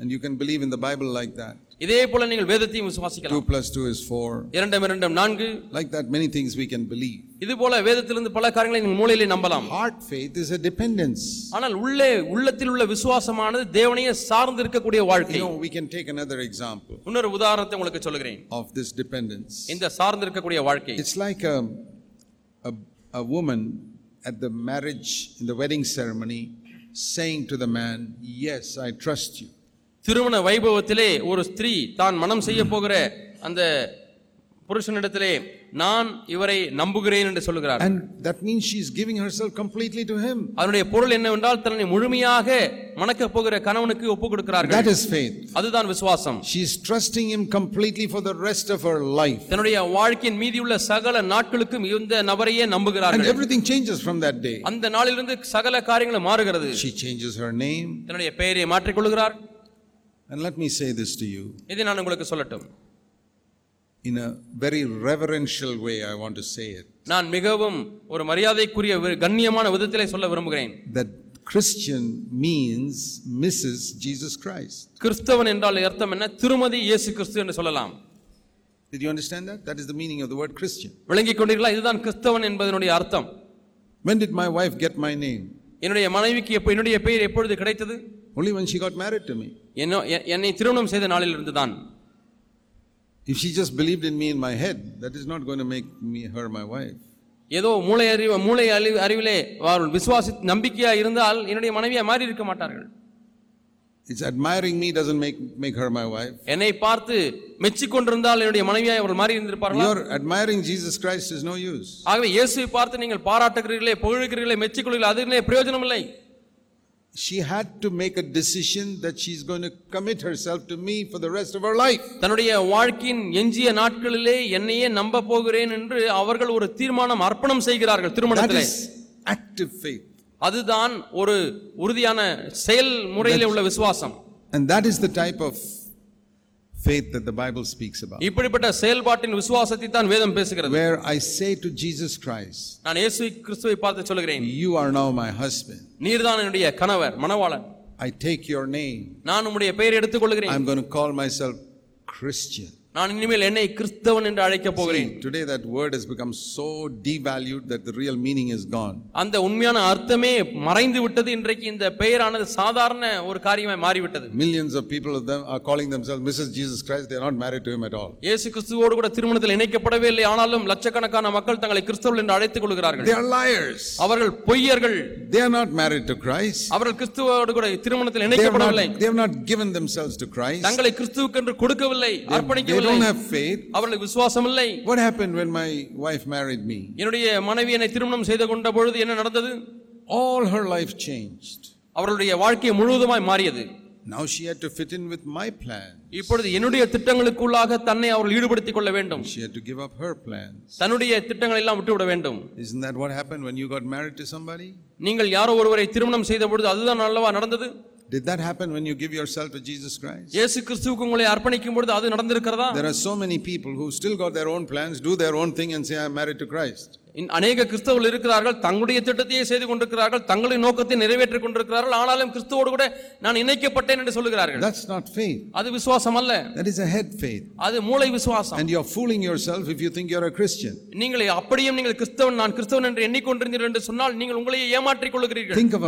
and you can believe in the bible like that இதே போல நீங்கள் வேதத்தையும் விசுவாசிக்கலாம் 2 plus 2 is 4 இரண்டும் இரண்டும் நான்கு like that many things we can believe இது போல வேதத்திலிருந்து பல காரியங்களை நீங்கள் மூளையிலே நம்பலாம் heart faith is a dependence ஆனால் உள்ளே உள்ளத்தில் உள்ள விசுவாசமானது தேவனையே சார்ந்து இருக்கக்கூடிய வாழ்க்கை you we can take another example இன்னொரு உதாரணத்தை உங்களுக்கு சொல்கிறேன் of this dependence இந்த சார்ந்து இருக்கக்கூடிய வாழ்க்கை it's like a a woman woman at the marriage in the wedding ceremony saying to the man yes i trust you திருமண வைபவத்திலே ஒரு ஸ்திரீ தான் மனம் செய்ய போகிற அந்த புருஷனிடத்திலே நான் இவரை நம்புகிறேன் என்று சொல்கிறார் and that means she is giving herself completely to him அவருடைய பொருள் என்னவென்றால் தன்னை முழுமையாக மணக்க போகிற கணவனுக்கு ஒப்பு கொடுக்கிறார்கள் that is faith அதுதான் விசுவாசம் she is trusting him completely for the rest of her life தன்னுடைய வாழ்க்கையின் மீதியுள்ள சகல நாட்களுக்கும் இந்த நபரையே நம்புகிறார்கள் and everything changes from that day அந்த நாளிலிருந்து சகல காரியங்களும் மாறுகிறது she changes her name தன்னுடைய பெயரை மாற்றிக் கொள்கிறார் and let me say this to you இதை நான் உங்களுக்கு சொல்லட்டும் in a very reverential way I want to say it நான் மிகவும் ஒரு மரியாதைக்குரிய கண்ணியமான விதத்தில் சொல்ல விரும்புகிறேன் that Christian means Mrs Jesus Christ கிறிஸ்தவன் என்றால் அர்த்தம் என்ன திருமதி இயேசு கிறிஸ்து என்று சொல்லலாம் Did you understand that? That is the meaning of the word Christian. விளங்கிக் கொண்டீர்களா இதுதான் கிறிஸ்தவன் என்பதனுடைய அர்த்தம் When did my wife get my name? என்னுடைய மனைவிக்கு எப்போ என்னுடைய பெயர் எப்பொழுது கிடைத்தது Only when she got married to me. என்னை திருமணம் செய்த நாளிலிருந்து தான் if she just believe in me in my head that is not going to make me her my wife ஏதோ மூளை அறிவு மூளை அறிவு அறிவிலே அவர்கள் விசுவாசி நம்பிக்கையா இருந்தால் என்னுடைய மனைவியா மாறி இருக்க மாட்டார்கள் it's admiring me doesn't make make her my wife என்னை பார்த்து மெச்சி கொண்டிருந்தால் என்னுடைய மனைவியாக அவர்கள் மாறி இருந்திருப்பார்கள் your admiring Jesus Christ is no use ஆகவே இயேசுவை பார்த்து நீங்கள் பாராட்டுகிறீர்களே புகழுகிறீர்களே மெச்சிக்கொள்கிறீர்களே அதிலே பிரயோஜனம் இல்லை she had to make a decision that she's going to commit herself to me for the rest of her life. தன்னுடைய வாழ்க்கையின் எஞ்சிய நாட்களிலே என்னையே நம்ப போகிறேன் என்று அவர்கள் ஒரு தீர்மானம் அர்ப்பணம் செய்கிறார்கள் திருமணத்திலே. That is active faith. அதுதான் ஒரு உறுதியான செயல் முறையிலே உள்ள விசுவாசம். And that is the type of faith that the Bible speaks about. இப்படிப்பட்ட செயல்பாட்டின் விசுவாசத்தை தான் வேதம் பேசுகிறது. Where I say to Jesus Christ. நான் இயேசு கிறிஸ்துவை பார்த்து சொல்கிறேன். You are now my husband. நீர்தான் என்னுடைய கணவர், மணவாளன். I take your name. நான் உம்முடைய பெயரை எடுத்துக்கொள்கிறேன். I'm going to call myself Christian. நான் இனிமேல் என்னை கிறிஸ்தவன் என்று அழைக்கப் போகிறேன் today that word is become so devalued that the real meaning is gone அந்த உண்மையான அர்த்தமே மறைந்து விட்டது இன்றைக்கு இந்த பெயரானது சாதாரண ஒரு காரியமாய் மாறிவிட்டது millions of people of are calling themselves Mrs Jesus Christ they are not married to him at all இயேசு கிறிஸ்துவோடு கூட திருமணத்தில் இணைக்கப்படவே இல்லை ஆனாலும் லட்சக்கணக்கான மக்கள் தங்களை கிறிஸ்தவர்கள் என்று அழைத்துக் கொள்கிறார்கள் தே ஆர் லயர்ஸ் அவர்கள் பொய்யர்கள் they are not married to Christ அவர்கள் கிறிஸ்துவோடு கூட திருமணத்தில் இணைக்கப்படவில்லை they have not given themselves to Christ தங்களை கிறிஸ்துவுக்கு என்று கொடுக்கவில்லை அர்ப்பணிக்கவில்லை don't have faith விசுவாசம் இல்லை what happened when my wife married me என்னுடைய மனைவி என்னை திருமணம் செய்து கொண்ட பொழுது என்ன நடந்தது all her life changed அவர்களுடைய வாழ்க்கை முழுவதுமாய் மாறியது now she had to fit in with my plans இப்பொழுது என்னுடைய திட்டங்களுக்குள்ளாக தன்னை அவர்கள் ஈடுபடுத்திக் கொள்ள வேண்டும் she had to give up her plans தன்னுடைய திட்டங்களை எல்லாம் விட்டு விட வேண்டும் isn't that what happened when you got married to somebody நீங்கள் யாரோ ஒருவரை திருமணம் செய்த பொழுது அதுதான் அல்லவா நடந்தது Did that happen when you give yourself to Jesus Christ? இயேசு கிறிஸ்துவுக்கு உங்களை அர்ப்பணிக்கும் பொழுது அது நடந்திருக்கிறதா? There are so many people who still got their own plans, do their own thing and say I am married to Christ. அநேக கிறிஸ்தவர்கள் இருக்கிறார்கள் தங்களுடைய திட்டத்தையே செய்து கொண்டிருக்கிறார்கள் தங்களுடைய நோக்கத்தை நிறைவேற்றிக் கொண்டிருக்கிறார்கள் ஆனாலும் கிறிஸ்துவோடு கூட நான் இணைக்கப்பட்டேன் என்று சொல்கிறார்கள் that's நாட் faith அது விசுவாசம் அல்ல that is a head faith அது மூளை விசுவாசம் and you are fooling yourself if you think you are நீங்கள் அப்படியும் நீங்கள் கிறிஸ்தவன் நான் கிறிஸ்தவன் என்று எண்ணிக்கொண்டிருந்தீர்கள் என்று சொன்னால் நீங்கள் உங்களையே ஏமாற்றிக் கொள்கிறீர்கள் think of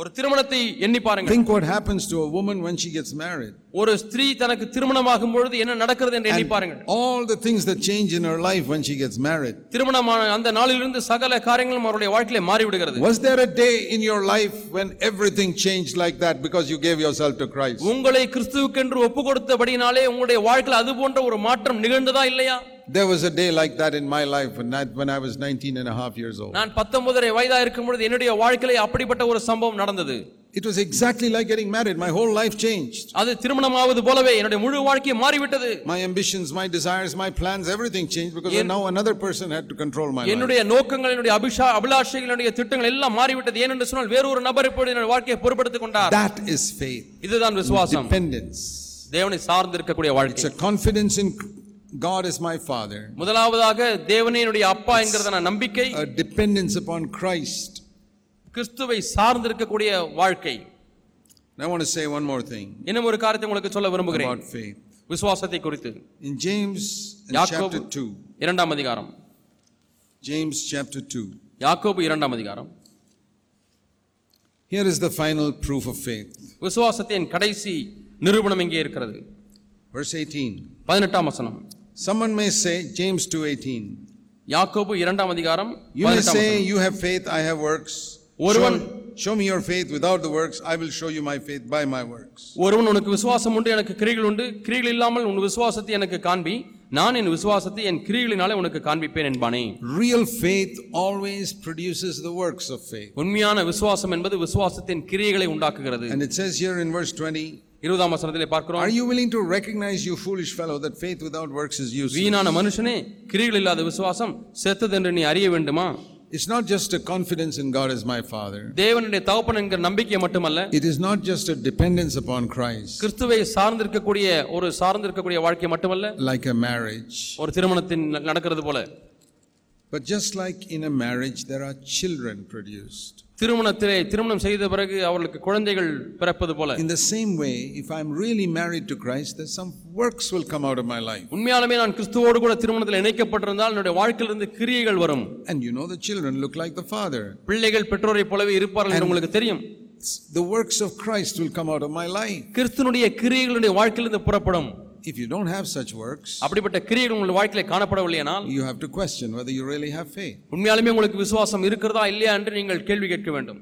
ஒரு திருமணத்தை எண்ணி பாருங்க think what happens to a woman when she gets married ஒரு ஸ்திரீ தனக்கு திருமணமாகும் பொழுது என்ன நடக்கிறது என்று எண்ணி பாருங்க all the things that change in her life when she gets married திருமணமான அந்த நாளிலிருந்து சகல காரியங்களும் அவருடைய வாழ்க்கையில மாறி விடுகிறது was there a day in your life when everything changed like that because you gave yourself to Christ உங்களை கிறிஸ்துவுக்கென்று ஒப்பு கொடுத்தபடினாலே உங்களுடைய வாழ்க்கையில அது போன்ற ஒரு மாற்றம் நிகழ்ந்ததா இல்லையா There was a day like that in my life when I, when I was 19 and a half years old. நான் 19 வயதா இருக்கும் பொழுது என்னுடைய வாழ்க்கையிலே அப்படிப்பட்ட ஒரு சம்பவம் நடந்தது it was exactly like getting married my whole life change அது திருமணமாவது போலவே என்னுடைய முழு வாழ்க்கை மாறிவிட்டது my ambitions my desires my plans everything change because now another person had to control my life என்னுடைய நோக்கங்கள் என்னுடைய அபிஷா அபிலாஷைகள் என்னுடைய திட்டங்கள் எல்லாம் மாறிவிட்டது ஏனென்று சொன்னால் வேற ஒரு நபர் இப்பொழுது என்னுடைய வாழ்க்கையை பொறுப்படுத்திக் கொண்டார் that is faith இதுதான் விசுவாசம் dependence தேவனை சார்ந்து இருக்கக்கூடிய வாழ்க்கை it's a confidence in God is my father. முதலாவதாக தேவனே என்னுடைய அப்பா என்கிறதான நம்பிக்கை a dependence upon Christ. கிறிஸ்துவை சார்ந்திருக்கக்கூடிய வாழ்க்கை. I want to say one more thing. இன்னும் ஒரு காரியத்தை உங்களுக்கு சொல்ல விரும்புகிறேன். About faith. விசுவாசத்தை குறித்து. In James in chapter 2. இரண்டாம் அதிகாரம். James chapter 2. யாக்கோபு இரண்டாம் அதிகாரம். Here is the final proof of faith. விசுவாசத்தின் கடைசி நிரூபணம் இங்கே இருக்கிறது. Verse 18. பதினெட்டாம் வசனம் Someone may say, James 2.18. யாக்கோபு இரண்டாம் அதிகாரம் You may say, you have faith, I have works. ஒருவன் Show, show me your faith without the works. I will show you my faith by my works. ஒருவன் உனக்கு விசுவாசம் உண்டு எனக்கு கிரிகள் உண்டு கிரிகள் இல்லாமல் உன் விசுவாசத்தை எனக்கு காண்பி நான் என் விசுவாசத்தை என் கிரிகளினாலே உனக்கு காண்பிப்பேன் என்பானே Real faith always produces the works of faith. உண்மையான விசுவாசம் என்பது விசுவாசத்தின் கிரியைகளை உண்டாக்குகிறது And it says here in verse 20, இருபதாம் வசனத்திலே பார்க்கிறோம் are you willing to recognize you foolish fellow that faith without works is useless வீணான மனுஷனே கிரிகள் இல்லாத விசுவாசம் செத்தது என்று நீ அறிய வேண்டுமா It's not just a confidence in God as my Father. தேவனுடைய தகப்பன் என்கிற நம்பிக்கை மட்டுமல்ல. It is not just a dependence upon Christ. கிறிஸ்துவை சார்ந்திருக்கக்கூடிய ஒரு சார்ந்திருக்கக்கூடிய வாழ்க்கை மட்டுமல்ல. Like a marriage. ஒரு திருமணத்தின் நடக்கிறது போல. But just like in a marriage there are children produced திருமணத்திலே திருமணம் செய்த பிறகு அவர்களுக்கு குழந்தைகள் பிறப்பது போல இந்த same way if I am really married to Christ that some works will come out of my life உண்மையாலுமே நான் கிறிஸ்துவோடு கூட திருமணத்தில் இணைக்கப்பட்டிருந்தால் என்னுடைய வாழ்க்கையில இருந்து கிரியைகள் வரும் and you know the children look like the father பிள்ளைகள் பெற்றோரை போலவே இருப்பார்கள் என்று உங்களுக்கு தெரியும் the works of Christ will come out of my life கிறிஸ்துனுடைய கிரியைகளுடைய வாழ்க்கையில இருந்து புறப்படும் if you don't have such works அப்படிப்பட்ட கிரியைகள் உங்கள் வாழ்க்கையில காணப்படவில்லையானால் you have to question whether you really have faith உண்மையாலுமே உங்களுக்கு விசுவாசம் இருக்கிறதா இல்லையா என்று நீங்கள் கேள்வி கேட்க வேண்டும்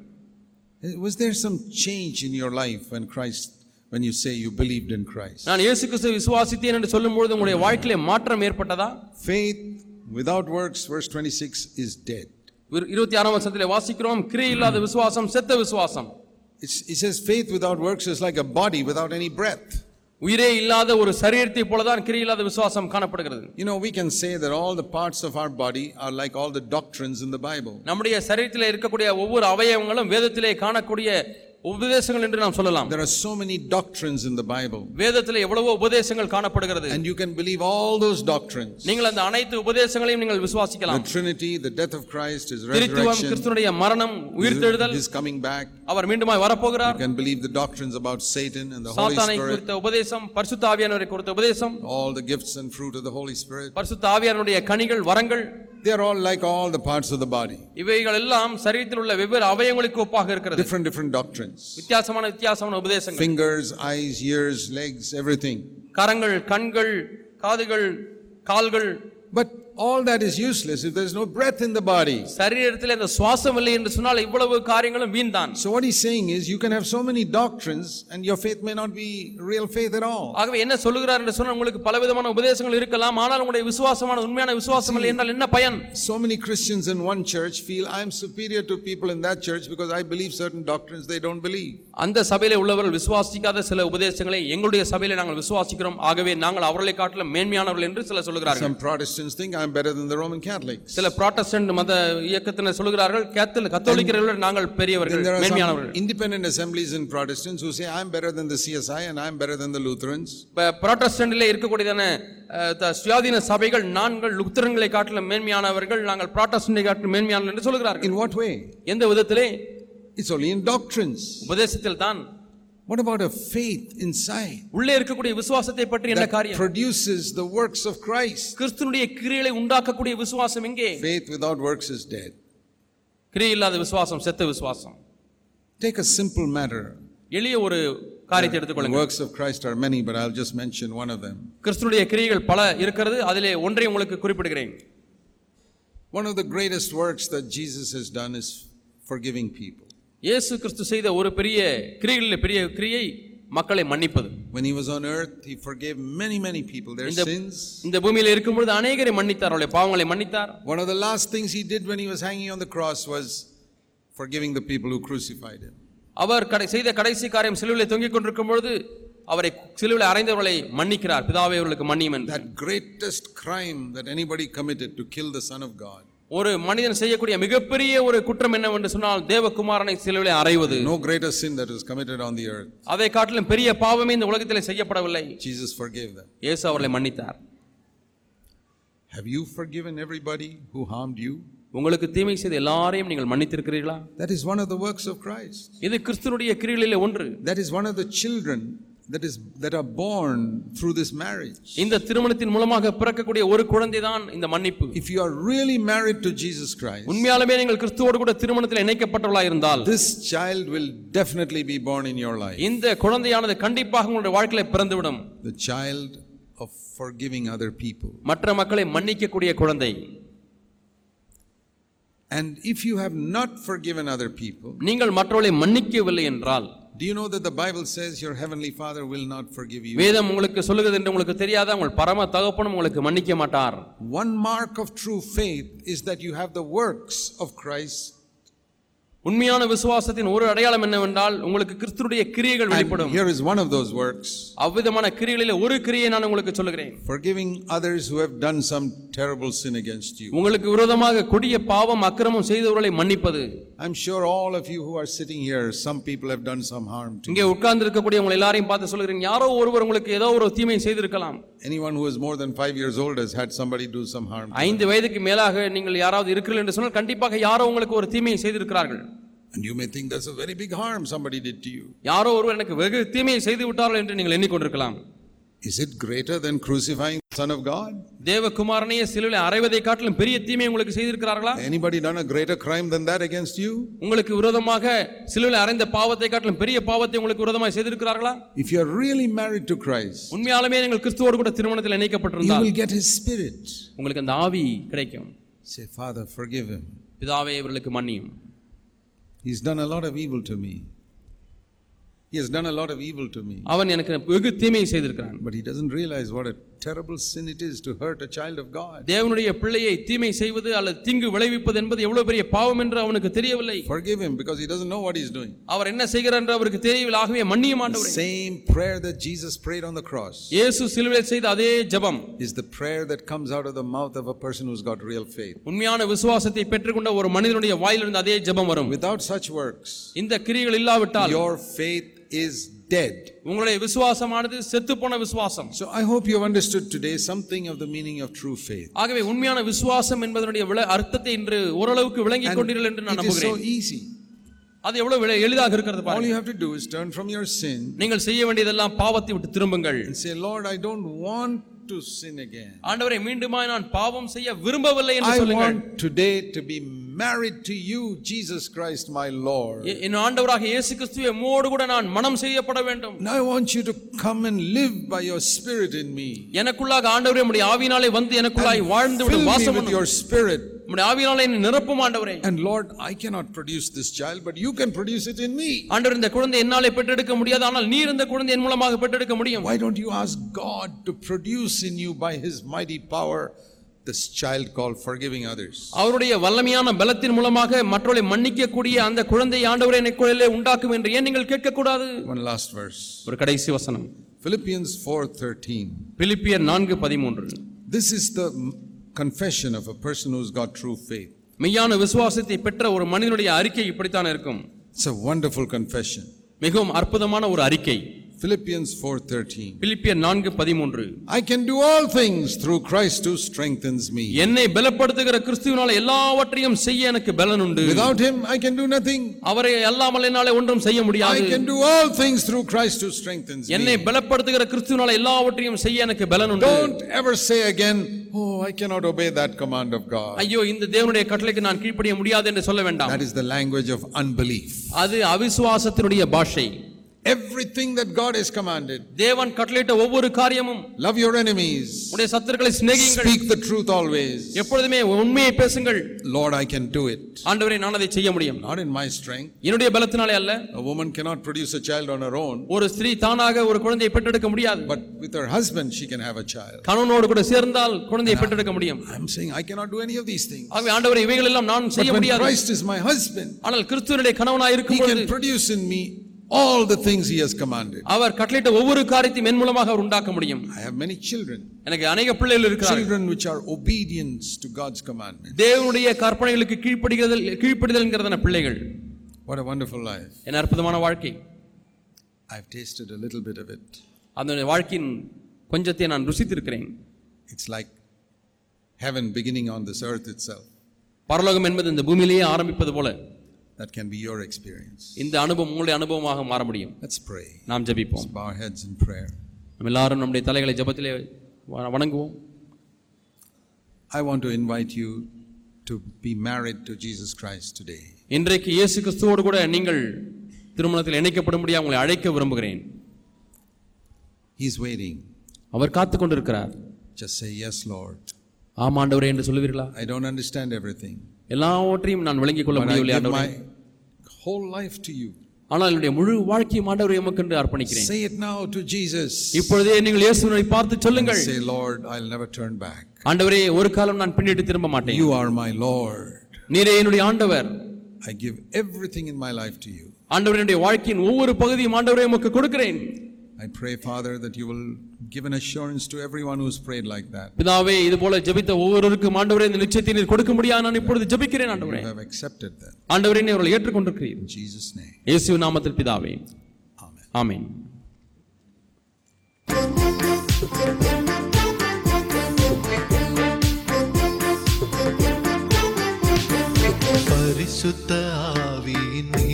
was there some change in your life when Christ when you say you believed in Christ நான் இயேசு கிறிஸ்துவை விசுவாசித்தேன் என்று சொல்லும்போது உங்களுடைய வாழ்க்கையில மாற்றம் ஏற்பட்டதா faith without works verse 26 is dead இருபத்தி ஆறாம் வசனத்தில் வாசிக்கிறோம் கிரியை இல்லாத விசுவாசம் செத்த விசுவாசம் it says faith without works is like a body without any breath உயிரே இல்லாத ஒரு சரீரத்தை போல தான் கிரி இல்லாத விசுவாசம் காணப்படுகிறது you know we can say that all the parts of our body are like all the doctrines in the Bible நம்முடைய சரீரத்தில் இருக்கக்கூடிய ஒவ்வொரு அவயவங்களும் வேதத்திலே காணக்கூடிய உபதேசங்கள் என்று நாம் சொல்லலாம் there are so many doctrines in the bible வேதத்தில் எவ்வளவு உபதேசங்கள் காணப்படுகிறது and you can believe all those doctrines நீங்கள் அந்த அனைத்து உபதேசங்களையும் நீங்கள் விசுவாசிக்கலாம் the trinity the death of christ his resurrection கிறிஸ்துவின் மரணம் உயிர்த்தெழுதல் his coming back அவர் மீண்டும் வர போகிறார் you can believe the doctrines about satan and the holy spirit சாத்தானை குறித்த உபதேசம் பரிசுத்த ஆவியானவரை குறித்த உபதேசம் all the gifts and fruit of the holy spirit பரிசுத்த ஆவியானவருடைய கனிகள் வரங்கள் they are all like all the parts of the body இவைகள் எல்லாம் சரீரத்தில் உள்ள வெவ்வேறு அவயங்களுக்கு ஒப்பாக இருக்கிறது different different doctrines வித்தியாசமான வித்தியாசமான உபதேசங்கள் fingers eyes ears legs everything கரங்கள் கண்கள் காதுகள் கால்கள் but all that is useless if there is no breath in the body சரீரத்தில் அந்த சுவாசம் இல்லை என்று சொன்னால் இவ்வளவு காரியங்களும் வீண் தான் so what he's saying is you can have so many doctrines and your faith may not be real faith at all ஆகவே என்ன சொல்கிறார் என்று சொன்னால் உங்களுக்கு பலவிதமான உபதேசங்கள் இருக்கலாம் ஆனால் உங்களுடைய விசுவாசமான உண்மையான விசுவாசம் இல்லை என்றால் என்ன பயன் so many christians in one church feel i am superior to people in that church because i believe certain doctrines they don't believe அந்த சபையிலே உள்ளவர்கள் விசுவாசிக்காத சில உபதேசங்களை எங்களுடைய சபையிலே நாங்கள் விசுவாசிக்கிறோம் ஆகவே நாங்கள் அவர்களை காட்டிலும் மேன்மையானவர்கள் என்று சில சொல்கிறார்கள் some protestants think i am I'm better than the Roman Catholics. சில புராட்டஸ்டன்ட் மத இயக்கத்தினர் சொல்கிறார்கள் கத்தோலிக் கத்தோலிக்கர்களை நாங்கள் பெரியவர்கள் மேன்மையானவர்கள். Independent assemblies in Protestants who say I'm better than the CSI and I'm better than the Lutherans. புராட்டஸ்டன்ட்ல இருக்கக்கூடியதான சுயாதீன சபைகள் நாங்கள் லுத்தரங்களை காட்டிலும் மேன்மையானவர்கள் நாங்கள் புராட்டஸ்டன்ட்டை காட்டிலும் மேன்மையானவர்கள் என்று சொல்கிறார்கள். In what way? எந்த விதத்திலே? It's only in doctrines. உபதேசத்தில் தான் What about a faith inside? That Produces the works of Christ. Faith without works is dead. Take a simple matter. எளிய ஒரு works of Christ are many but I'll just mention one of them one of the greatest works that Jesus has done is forgiving people இயேசு கிறிஸ்து செய்த ஒரு பெரிய கிரியைகளில் பெரிய கிரியை மக்களை மன்னிப்பது when he was on earth he forgave many many people their sins இந்த பூமியில இருக்கும் பொழுது अनेகரை மன்னித்தார் அவருடைய பாவங்களை மன்னித்தார் one of the last things he did when he was hanging on the cross was forgiving the people who crucified him அவர் செய்த கடைசி காரியம் சிலுவையில் தொங்கிக் கொண்டிருக்கும் பொழுது அவரை சிலுவையில் அறைந்தவர்களை மன்னிக்கிறார் பிதாவே அவர்களுக்கு மன்னியும் that greatest crime that anybody committed to kill the son of god ஒரு மனிதன் செய்யக்கூடிய மிகப்பெரிய ஒரு குற்றம் என்னவென்று சொன்னால் தேவகுமாரனை சிலுவையில் அறைவது no greater sin that is committed on the earth அதை காட்டிலும் பெரிய பாவமே இந்த உலகத்தில் செய்யப்படவில்லை jesus forgave them இயேசு அவர்களை மன்னித்தார் have you forgiven everybody who harmed you உங்களுக்கு தீமை செய்த எல்லாரையும் நீங்கள் மன்னித்திருக்கிறீர்களா that is one of the works of christ இது கிறிஸ்துனுடைய கிரியைகளிலே ஒன்று that is one of the children that is that are born through this marriage இந்த திருமணத்தின் மூலமாக பிறக்கக்கூடிய ஒரு குழந்தை தான் இந்த மன்னிப்பு if you are really married to jesus christ உண்மையாலுமே நீங்கள் கிறிஸ்துவோடு கூட திருமணத்தில் இணைக்கப்பட்டவளாக இருந்தால் this child will definitely be born in your life இந்த குழந்தையானது கண்டிப்பாக உங்களுடைய வாழ்க்கையில பிறந்துவிடும் the child of forgiving other people மற்ற மக்களை மன்னிக்கக்கூடிய குழந்தை And if you have not forgiven other people, Do you know that the Bible says your heavenly Father will not forgive you? One mark of true faith is that you have the works of Christ உண்மையான விசுவாசத்தின் ஒரு அடையாளம் என்னவென்றால் உங்களுக்கு கிறிஸ்துடைய கிரியைகள் வெளிப்படும் here is one of those works அவ்விதமான கிரியைகளில் ஒரு கிரியை நான் உங்களுக்கு சொல்கிறேன் forgiving others who have done some terrible sin against you உங்களுக்கு விரோதமாக கொடிய பாவம் அக்கிரமம் செய்தவர்களை மன்னிப்பது i'm sure all of you who are sitting here some people have done some harm to இங்கே உட்கார்ந்து இருக்கக்கூடிய உங்களை எல்லாரையும் பார்த்து சொல்கிறேன் யாரோ ஒருவர் உங்களுக்கு ஏதோ ஒரு தீமை செய்திருக்கலாம் anyone who is more than 5 years old has had somebody do some harm ஐந்து வயதுக்கு மேலாக நீங்கள் யாராவது இருக்கிறீர்கள் என்று சொன்னால் கண்டிப்பாக யாரோ உங்களுக்கு ஒரு தீமையை செய்திருக்கிறார்கள் and you may think that's a very big harm somebody did to you. யாரோ ஒருவர் எனக்கு வெகு தீமையை செய்து விட்டார்கள் என்று நீங்கள் எண்ணிக்கொண்டிருக்கலாம் Is it greater than crucifying the Son of God? தேவகுமாரனையே சிலுவையில் அறைவதை காட்டிலும் பெரிய தீமை உங்களுக்கு செய்திருக்கிறார்களா anybody done a greater crime than that against you? உங்களுக்கு விரோதமாக சிலுவையில் அறைந்த பாவத்தை காட்டிலும் பெரிய பாவத்தை உங்களுக்கு விரோதமாக செய்திருக்கிறார்களா If you are really married to Christ, உண்மையாலுமே நீங்கள் கிறிஸ்துவோடு கூட திருமணத்தில் you இணைக்கப்பட்டிருந்தால் will get his spirit. உங்களுக்கு அந்த ஆவி கிடைக்கும் Say, ஃபாதர் forgive him. பிதாவே இவர்களுக்கு மன்னியும் He's done a lot of evil to me. He has done a lot of evil to me. But he doesn't realize what it terrible sin it is to hurt a child of God. தேவனுடைய பிள்ளையை தீமை செய்வது அல்லது தீங்கு விளைவிப்பது என்பது எவ்வளவு பெரிய பாவம் என்று அவனுக்கு தெரியவில்லை. Forgive him because he doesn't know what he is doing. அவர் என்ன செய்கிறார் என்று அவருக்கு தெரியவில்லை ஆகவே மன்னியும் ஆண்டவரே. Same prayer that Jesus prayed on the cross. இயேசு சிலுவையில் செய்த அதே ஜெபம் is the prayer that comes out of the mouth of a person who's got real faith. உண்மையான விசுவாசத்தை பெற்றுக்கொண்ட ஒரு மனிதனுடைய வாயிலிருந்து அதே ஜெபம் வரும். Without such works. இந்த கிரியைகள் இல்லாவிட்டால் your faith is dead. உங்களுடைய விசுவாசமானது செத்து போன விசுவாசம். So I hope you have understood today something of the meaning of true faith. ஆகவே உண்மையான விசுவாசம் என்பதனுடைய அர்த்தத்தை இன்று ஓரளவுக்கு விளங்கிக் கொண்டீர்கள் என்று நான் நம்புகிறேன். It is so easy. அது எவ்வளவு எளிதாக இருக்கிறது பாருங்க all you have to do is turn from your sin நீங்கள் செய்ய வேண்டியதெல்லாம் பாவத்தை விட்டு திரும்புங்கள் and say lord i don't want to sin again ஆண்டவரே மீண்டுமாய் நான் பாவம் செய்ய விரும்பவில்லை என்று சொல்லுங்கள் i want today to be married to you, Jesus Christ, my Lord. Now I want you to come and live by your spirit in me. எனக்குள்ளாக ஆண்டவரே உம்முடைய with your spirit. And Lord, I cannot produce this child, but you can produce it in me. ஆண்டவர் இந்த குழந்தை என்னாலே Why don't you ask God to produce in you by his mighty power? This child call forgiving others அவருடைய வல்லமையான பலத்தின் மூலமாக மற்றவர்களை மன்னிக்கக்கூடிய அந்த குழந்தை ஆண்டவரே எனக்குள்ளே உண்டாக்கும் என்று ஏன் நீங்கள் கேட்கக்கூடாது ஒன் லாஸ்ட் last ஒரு கடைசி வசனம் philippians 4:13 பிலிப்பியர் 4:13 this is the confession of a person who's got true faith மெய்யான விசுவாசத்தை பெற்ற ஒரு மனிதனுடைய அறிக்கை இப்படித்தான் இருக்கும் it's a வண்டர்ஃபுல் கன்ஃபெஷன் மிகவும் அற்புதமான ஒரு அறிக்கை Philippians 4:13 Philippians 4:13 I can do all things through Christ who strengthens me என்னை பலப்படுத்துகிற கிறிஸ்துவினால எல்லாவற்றையும் செய்ய எனக்கு பலன் உண்டு Without him I can do nothing அவரை அல்லாமல் என்னால ஒன்றும் செய்ய முடியாது I can do all things through Christ who strengthens me என்னை பலப்படுத்துகிற கிறிஸ்துவினால எல்லாவற்றையும் செய்ய எனக்கு பலன் உண்டு Don't ever say again oh I cannot obey that command of God ஐயோ இந்த தேவனுடைய கட்டளைக்கு நான் கீழ்ப்படிய முடியாது என்று சொல்ல வேண்டாம் That is the language of unbelief அது அவிசுவாசத்தினுடைய பாஷை everything that God has commanded தேவன் கட்டளையிட்ட ஒவ்வொரு காரியமும் லவ் யுவர் எனிமீஸ் உடைய சத்துருக்களை சிநேகியுங்கள் ஸ்பீக் தி ட்ரூத் ஆல்வேஸ் எப்பொழுதுமே உண்மையை பேசுங்கள் Lord I can do it ஆண்டவரே நான் அதை செய்ய முடியும் நாட் இன் மை ஸ்ட்ரெngth என்னுடைய பலத்தினாலே அல்ல a woman cannot produce a child on her own ஒரு ஸ்திரீ தானாக ஒரு குழந்தையை பெற்றெடுக்க முடியாது but with her husband she can have a child கணவனோடு கூட சேர்ந்தால் குழந்தையை பெற்றெடுக்க முடியும் i am saying i cannot do any of these things ஆகவே ஆண்டவரே இவைகள் எல்லாம் நான் செய்ய முடியாது christ is my husband ஆனால் கிறிஸ்துவினுடைய கணவனாய் இருக்கும் பொழுது he can produce in me all the things he has commanded அவர் கட்டளையிட்ட ஒவ்வொரு காரியத்தையும் என் மூலமாக அவர் உண்டாக்க முடியும் ஐ have many children எனக்கு அநேக பிள்ளைகள் இருக்கிறார்கள் children which are obedience to god's commandment தேவனுடைய கற்பனைகளுக்கு கீழ்ப்படிதல் கீழ்ப்படிதல்ங்கறதான பிள்ளைகள் what a wonderful life என்ன அற்புதமான வாழ்க்கை i have tasted a little bit of it அந்த வாழ்க்கையின் கொஞ்சத்தை நான் ருசித்திருக்கிறேன் it's like heaven beginning on this earth itself பரலோகம் என்பது இந்த பூமியிலேயே ஆரம்பிப்பது போல That can be your experience. இந்த அனுபவம் உங்களுடைய அனுபவமாக மாற முடியும். Let's pray. நாம் ஜெபிப்போம். Bow our heads in prayer. நாம் எல்லாரும் நம்முடைய தலைகளை ஜெபத்திலே வணங்குவோம். I want to invite you to be married to Jesus Christ today. இன்றைக்கு இயேசு கிறிஸ்துவோடு கூட நீங்கள் திருமணத்தில் இணைக்கப்படும்படியாக உங்களை அழைக்க விரும்புகிறேன் He is waiting. அவர் காத்து கொண்டிருக்கிறார். Just say yes Lord. ஆமாண்டவரே என்று சொல்லுவீர்களா? I don't understand everything. எல்லாவற்றையும் நான் விளங்கிக் கொள்ள முடியவில்லை ஆண்டவரே. whole life to you ஆனால் என்னுடைய முழு வாழ்க்கையும் ஆண்டவர் எமக்கு என்று அர்ப்பணிக்கிறேன் say it now to jesus இப்பொழுதே நீங்கள் இயேசுவை பார்த்து சொல்லுங்கள் say lord i'll never turn back ஆண்டவரே ஒரு காலம் நான் பின்னிட்டு திரும்ப மாட்டேன் you are my lord நீரே என்னுடைய ஆண்டவர் i give everything in my life to you ஆண்டவருடைய வாழ்க்கையின் ஒவ்வொரு பகுதியும் ஆண்டவரே உமக்கு கொடுக்கிறேன் I pray, Father, that you will give an assurance to everyone who's prayed like that. பிதாவே இது போல ஜெபித்த ஒவ்வொருவருக்கும் ஆண்டவரே இந்த நிச்சயத்தை நீர் கொடுக்க முடியாது நான் இப்பொழுது ஜெபிக்கிறேன் ஆண்டவரே. You have accepted that. ஆண்டவரே நீர் அவர்களை ஏற்றுக்கொண்டிருக்கிறீர். In Jesus name. இயேசு நாமத்தில் பிதாவே. Amen. Amen. பரிசுத்த ஆவியின்